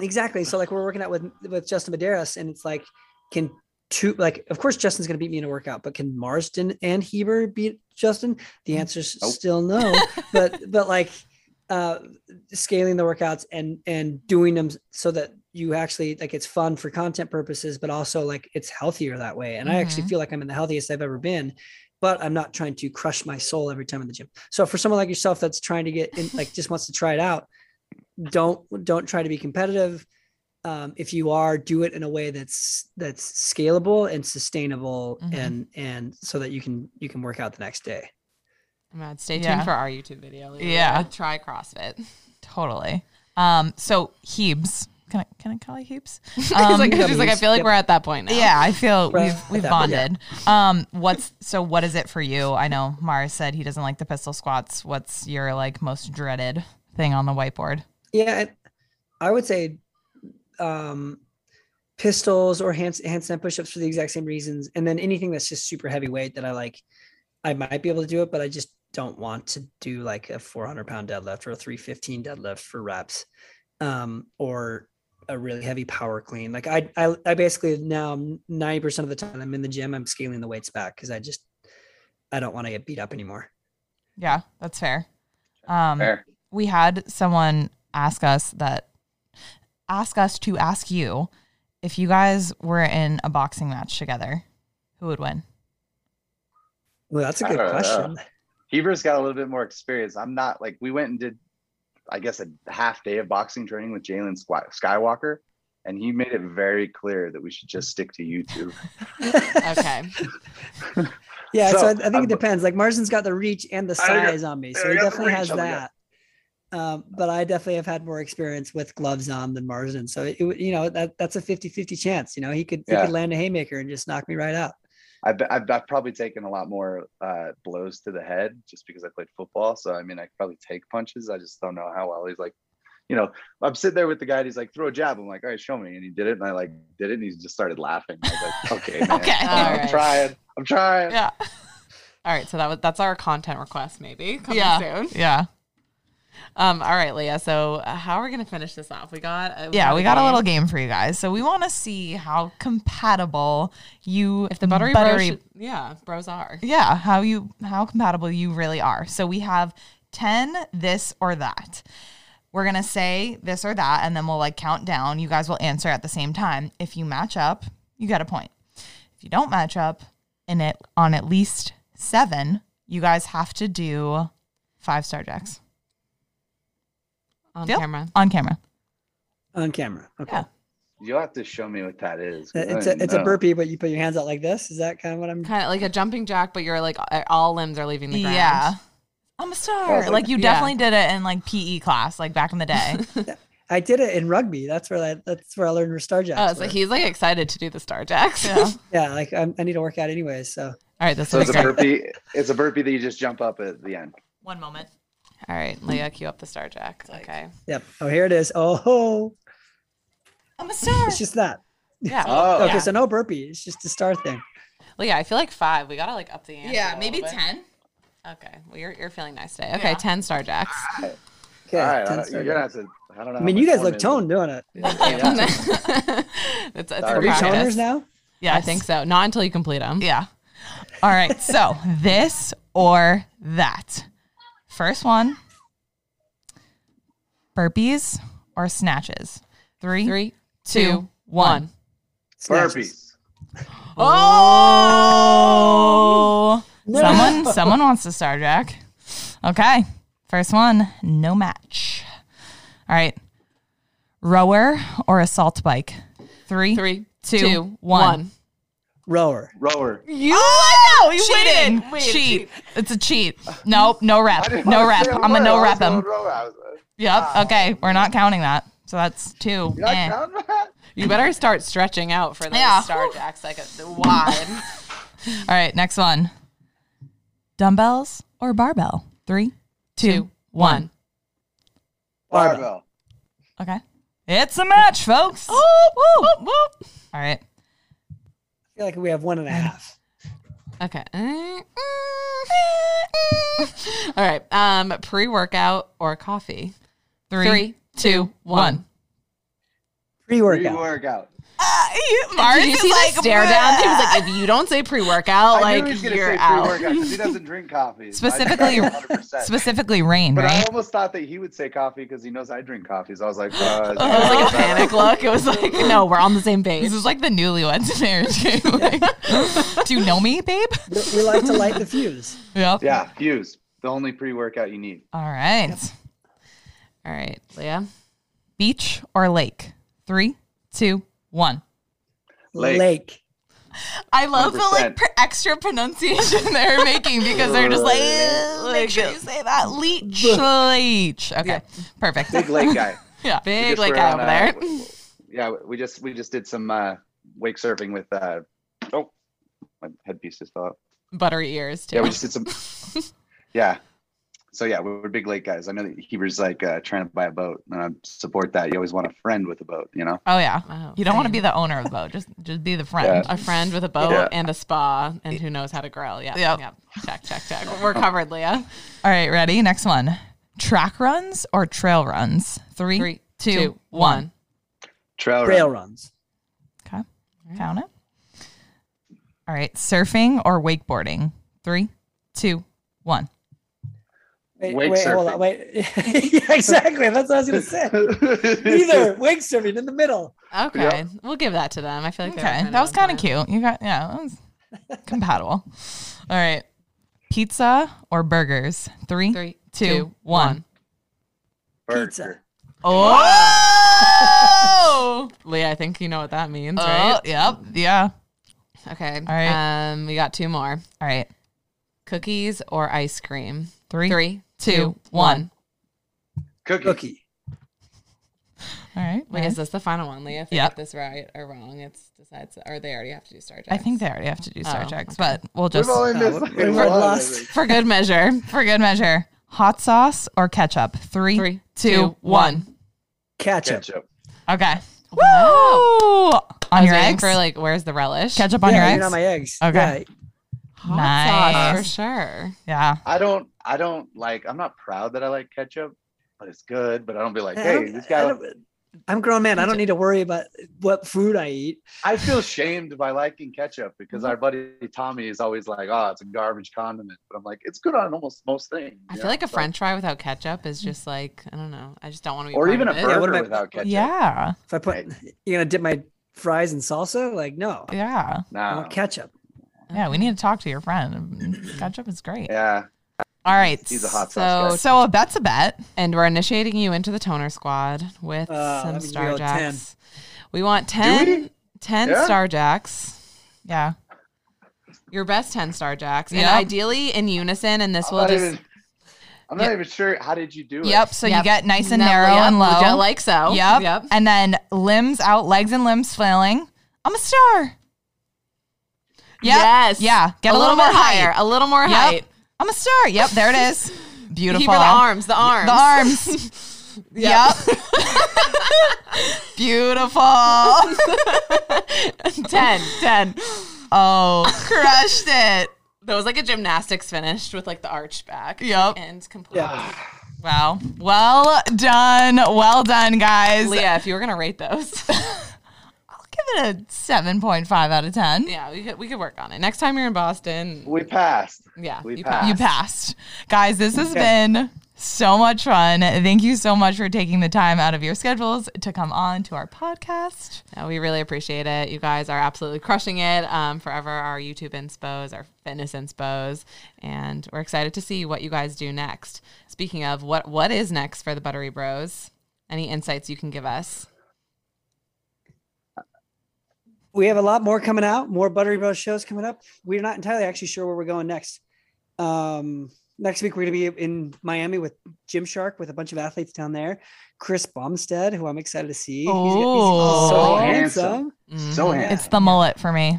Exactly. So like we're working out with with Justin Medeiros, and it's like, can two like of course Justin's gonna beat me in a workout, but can Marston and Heber beat Justin? The answer's Nope. still no. [laughs] but but like uh scaling the workouts and and doing them so that you actually like it's fun for content purposes, but also like it's healthier that way. And I actually Mhm. feel like I'm in the healthiest I've ever been but I'm not trying to crush my soul every time in the gym. So for someone like yourself that's trying to get in, like just wants to try it out, don't don't try to be competitive. Um, if you are, do it in a way that's that's scalable and sustainable, Mhm. and and so that you can you can work out the next day. Man, stay tuned Yeah. for our YouTube video. Leah. Yeah. Try CrossFit. Totally. Um, so Hebes, can I can I call you Hebes? She's [laughs] Um, like, she's like, I feel like Yep. we're at that point now. Yeah, I feel we've we've That- yeah. bonded. Um, what's so what is it for you? I know Mars said he doesn't like the pistol squats. What's your like most dreaded thing on the whiteboard? Yeah, and I would say um, pistols or hand handstand push-ups for the exact same reasons, and then anything that's just super heavyweight that I like, I might be able to do it, but I just don't want to do like a 400 pound deadlift or a 315 deadlift for reps, um, or a really heavy power clean. Like I, I, I basically now 90% of the time I'm in the gym, I'm scaling the weights back because I just, I don't want to get beat up anymore. Yeah, that's fair. Um, Fair. we had someone ask us that ask us to ask you if you guys were in a boxing match together, who would win? Well, that's a good don't know. Question. Heber's got a little bit more experience. I'm not like we went and did, I guess, a half day of boxing training with Jalen Skywalker, and he made it very clear that we should just stick to YouTube. [laughs] Okay. [laughs] Yeah, so, So, I, I think I'm- it depends. Like Marston's got the reach and the I got- size on me, so he definitely reach has on the that. Um, but I definitely have had more experience with gloves on than Marsden, so it, would- you know that that's a 50-50 chance. You know, he could he Yeah. could land a haymaker and just knock me right out. I've, I've, I've probably taken a lot more uh, blows to the head just because I played football. So I mean, I probably take punches. I just don't know how well. He's like, you know, I'm sitting there with the guy. And he's like, throw a jab. I'm like, all right, show me. And he did it, and I like did it, and he just started laughing. I was like, [laughs] okay, man, Okay. I'm All right. trying. I'm trying. Yeah. [laughs] All right. So that was that's our content request, maybe coming Yeah. soon. Yeah. Um. All right, Leah. So uh, how are we gonna finish this off? We got. uh, Yeah, we got a little game for you guys. So we want to see how compatible you If the buttery, buttery should- yeah, bros are. yeah, how you how compatible you really are. So we have 10 this or that. We're going to say this or that and then we'll like count down. You guys will answer at the same time. If you match up, you get a point. If you don't match up in it on at least 7, you guys have to do 5 star jacks on Deal? camera. on camera. on camera. Okay, Yeah. You'll have to show me what that is. It's a didn't it's a burpee, but you put your hands out like this. Is that kind of what I'm? Kind of like a jumping jack, but you're like all limbs are leaving the ground. Yeah. I'm a star. it's like, like- you Yeah. definitely did it in like PE class like back in the day. [laughs] I did it in rugby. That's where I that's where I learned where star jacks. Oh, it's like were. he's like excited to do the star jacks. Yeah. [laughs] yeah, like I'm, I need to work out anyways. So all right, this So is it's a burpee. It's a burpee that you just jump up at the end. One moment. All right, mm. Leah, cue up the star jack. Okay. yep. Oh, here it is. Oh, I'm a star. it's just that. Yeah. [laughs] Oh, Okay, Yeah. so no burpee. It's just a star thing. Leah, I feel like five. We gotta like up the ante. Yeah, a maybe bit. 10. Okay. Well, you're you're feeling nice today. Okay, Yeah. ten star jacks. Okay, All right, 10 I, star you're gonna have to. I don't know. I mean, you guys look toned doing it. Yeah. [laughs] it's it's a Are Are we practice. toners now? Yeah, I think so. Not until you complete them. Yeah. All right. So this or that. First one burpees or snatches. Three, Three, two, two, one. one. Snatches. Burpees. Oh, oh! someone, [laughs] someone wants to star jack. Okay. First one, no match. All right. Rower or assault bike. Three, Three, two, two, one. one. Rower. Rower. You oh, you Cheating. winning. Wait, cheat. cheat. It's a cheat. Nope, no rep. No rep. I'm a what no rep him. going rower. I was, Yep. Okay, we're not counting that. So that's two. You're Eh. counting that? You better start stretching out for those Yeah. star jacks like a, wide. [laughs] All right, next one. Dumbbells or barbell? Three, two, Two, one. one. Barbell. Okay. It's a match, folks. Woo, woo. All right. I feel like we have one and a half. Okay. [laughs] All right. Um, pre workout or coffee? Three, Three, two, one. Pre-workout. Pre-workout. Uh, he- Mars Did you is see like, the stare down? He was like, if you don't say pre-workout, [laughs] like knew he was gonna you're say out. pre-workout he doesn't drink coffee. Specifically- specifically rain, But I almost thought that he would say coffee because he knows I drink coffee. So I was like, [laughs] uh, It was like a panic look. It was like, no, we're on the same [laughs] page. This is like the newlyweds marriage game. Like, do you know me, babe? We, we like to light the fuse. Yep. Yeah, fuse. The only pre-workout you need. All right. All right, Leah. Beach or lake? Three, two, one. Lake. Lake. I love the like pr- extra pronunciation [laughs] they're making because they're just like, "Eh, make sure you say that. Leech. Leech. Okay. Yeah. Perfect. Big lake guy. [laughs] yeah. Big lake guy over uh, there. w- Yeah, we just we just did some uh, wake surfing with. Uh, oh, my headpiece just fell out. Buttery ears too. Yeah, we just did some. [laughs] yeah. So yeah, we're big lake guys. I know that Heber's like uh, trying to buy a boat, and I support that. You always want a friend with a boat, you know. Oh yeah. Wow, You don't want to be the owner of the boat. Just just be the friend. a friend with a boat Yeah. and a spa and who knows how to grill. Yeah. Yep. Yep. Check, check, check. [laughs] We're covered, Leah. All right, ready? Next one. Track runs or trail runs? Three, Three, two, two, one. one. Trail Trail run. runs. Okay. Count it. All right. Surfing or wakeboarding? Three, two, one. Wait, Wake wait, hold surfing. on, wait. yeah, exactly. That's what I was gonna say. [laughs] Either wake surfing in the middle. Okay. We'll give that to them. I feel like Okay. That was kind of cute. You got, yeah, that was [laughs] compatible. All right. Pizza or burgers? Three, Three, two, two, one. one. Pizza. Oh! [laughs] Leah, I think you know what that means, Oh, right? yep. Yeah. Okay. All right. Um, we got two more. All right. Cookies or ice cream? Three, Three, two, two, one. one. Cookie. Cookie. All right. Wait, is this the final one, Leah? If we Yep. get this right or wrong, it's decides or they already have to do star Trek. I think they already have to do star Oh, checks, okay. but we'll We've just only Uh, missed we- like we've one, I lost. think. for good measure. for good measure. Hot sauce or ketchup? Three, Three, two, two, one. one. Ketchup. Ketchup. Okay. Wow. Woo! I On was your waiting eggs? for like, where's the relish? ketchup on yeah, your you're eggs? not my eggs. Okay. Hot Nice. sauce for sure. yeah. I don't. I don't like. I'm not proud that I like ketchup, but it's good. But I don't be like, hey, this guy. I'm a grown man. I don't need to worry about what food I eat. I feel shamed by liking ketchup because our mm-hmm. buddy Tommy is always like, "Oh, it's a garbage condiment," but I'm like, it's good on almost most things. I feel know? like a So- French fry without ketchup is just like I don't know. I just don't want to be. or even a of it. Yeah, what burger I- without ketchup. Yeah. If I put, you're gonna dip my fries in salsa? Like, no, Yeah. No. Nah. ketchup. Yeah. We need to talk to your friend. Ketchup is great. Yeah. All right. He's a hot So- sauce guy. So a bet's a bet. And we're initiating you into the toner squad with Uh, some that means we star jacks. We want 10, we? 10 Yeah. star jacks. Yeah. Your best 10 star jacks. And ideally in unison. And this I'm will just. even. I'm not even sure. How did you do it? Yep. So you get nice and No, narrow yep, and low. Like so. Yep. Yep. And then limbs out, legs and limbs flailing. I'm a star. Yep. Yes. Yeah. Get a, a, little, more more higher. height. A little more Yep. height. I'm a star. Yep. There it is. [laughs] Beautiful. Keep her the arms. The arms. The arms. [laughs] yep. [laughs] Beautiful. 10. 10. Oh, crushed it. That was like a gymnastics finished with like the arch back. Yep. And complete. Yeah. Wow. Well done. Well done, guys. Leah, if you were going to rate those. I'll give it a 7.5 out of 10. yeah, we could, we could work on it. Next time you're in Boston. We passed. Yeah. we you passed. passed. You passed. Guys, this has been so much fun. Thank you so much for taking the time out of your schedules to come on to our podcast. No, we really appreciate it. You guys are absolutely crushing it. Um, forever our YouTube inspos, our fitness inspos, and we're excited to see what you guys do next. Speaking of what what is next for the Buttery Bros? Any insights you can give us? We have a lot more coming out, more Buttery Bros shows coming up. We're not entirely actually sure where we're going next. Um, next week we're going to be in Miami with Gymshark with a bunch of athletes down there. Chris Bumstead, who I'm excited to see. He's, he's Oh. so Handsome. handsome. So Mhm. handsome. It's the mullet for me.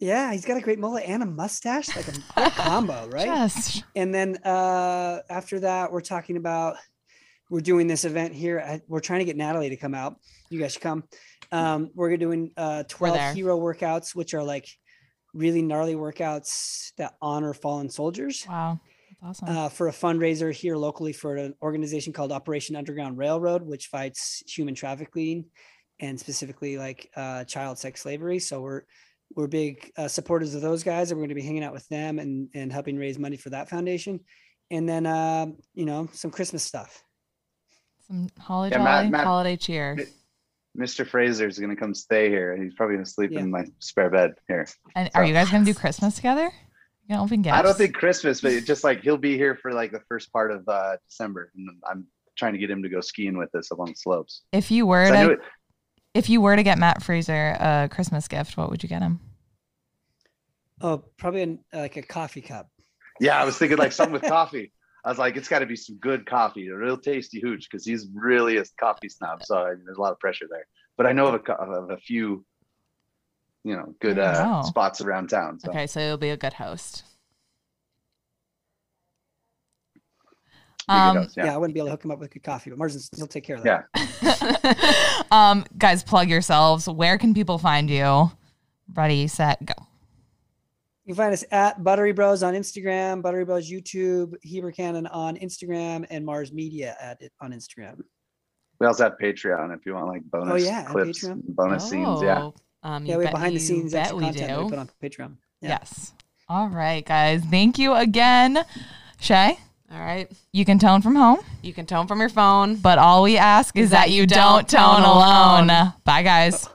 Yeah, he's got a great mullet and a mustache, like a [laughs] combo, right? Just And then uh, after that, we're talking about we're doing this event here. At, we're trying to get Natalie to come out. You guys should come. Um, we're doing uh, 12 there. hero workouts, which are like really gnarly workouts that honor fallen soldiers wow. That's awesome. uh, for a fundraiser here locally for an organization called Operation Underground Railroad, which fights human trafficking and specifically like uh, child sex slavery. So we're we're big uh, supporters of those guys, and we're going to be hanging out with them and and helping raise money for that foundation. And then um, you know some Christmas stuff. Some holiday, Yeah, Matt- Matt- Holiday cheer. Mr. Fraser is gonna come stay here. He's probably gonna sleep Yeah. in my spare bed here. And are you guys gonna do Christmas together? You gonna open gifts? I don't think Christmas, but it's just like he'll be here for like the first part of uh, December, and I'm trying to get him to go skiing with us along the slopes. if you were 'Cause I knew to it- if you were to get Matt Fraser a Christmas gift, what would you get him? Oh, probably an, like a coffee cup. Yeah, I was thinking like something with [laughs] coffee. I was like, it's got to be some good coffee, a real tasty hooch, because he's really a coffee snob. So I mean, there's a lot of pressure there. But I know of a, of a few, you know, good uh, Wow. spots around town. So. Okay, so you'll be a good host. be a good Um, host, Yeah. yeah. I wouldn't be able to hook him up with good coffee, but Marston's he'll take care of that. Yeah. [laughs] um, guys, plug yourselves. Where can people find you? Ready, set, go. You can find us at Buttery Bros on Instagram, Buttery Bros YouTube, Heber Cannon on Instagram, and Mars Media at it on Instagram. We also have Patreon if you want like bonus yeah, clips, Patreon. bonus scenes. Yeah. Oh, Um, Yeah, we have behind the scenes extra we content that we do. put on Patreon. Yeah. Yes. All right, guys. Thank you again. Shay, All right. you can tone from home, You can tone from your phone. but all we ask is, that, you don't tone alone. Bye, guys.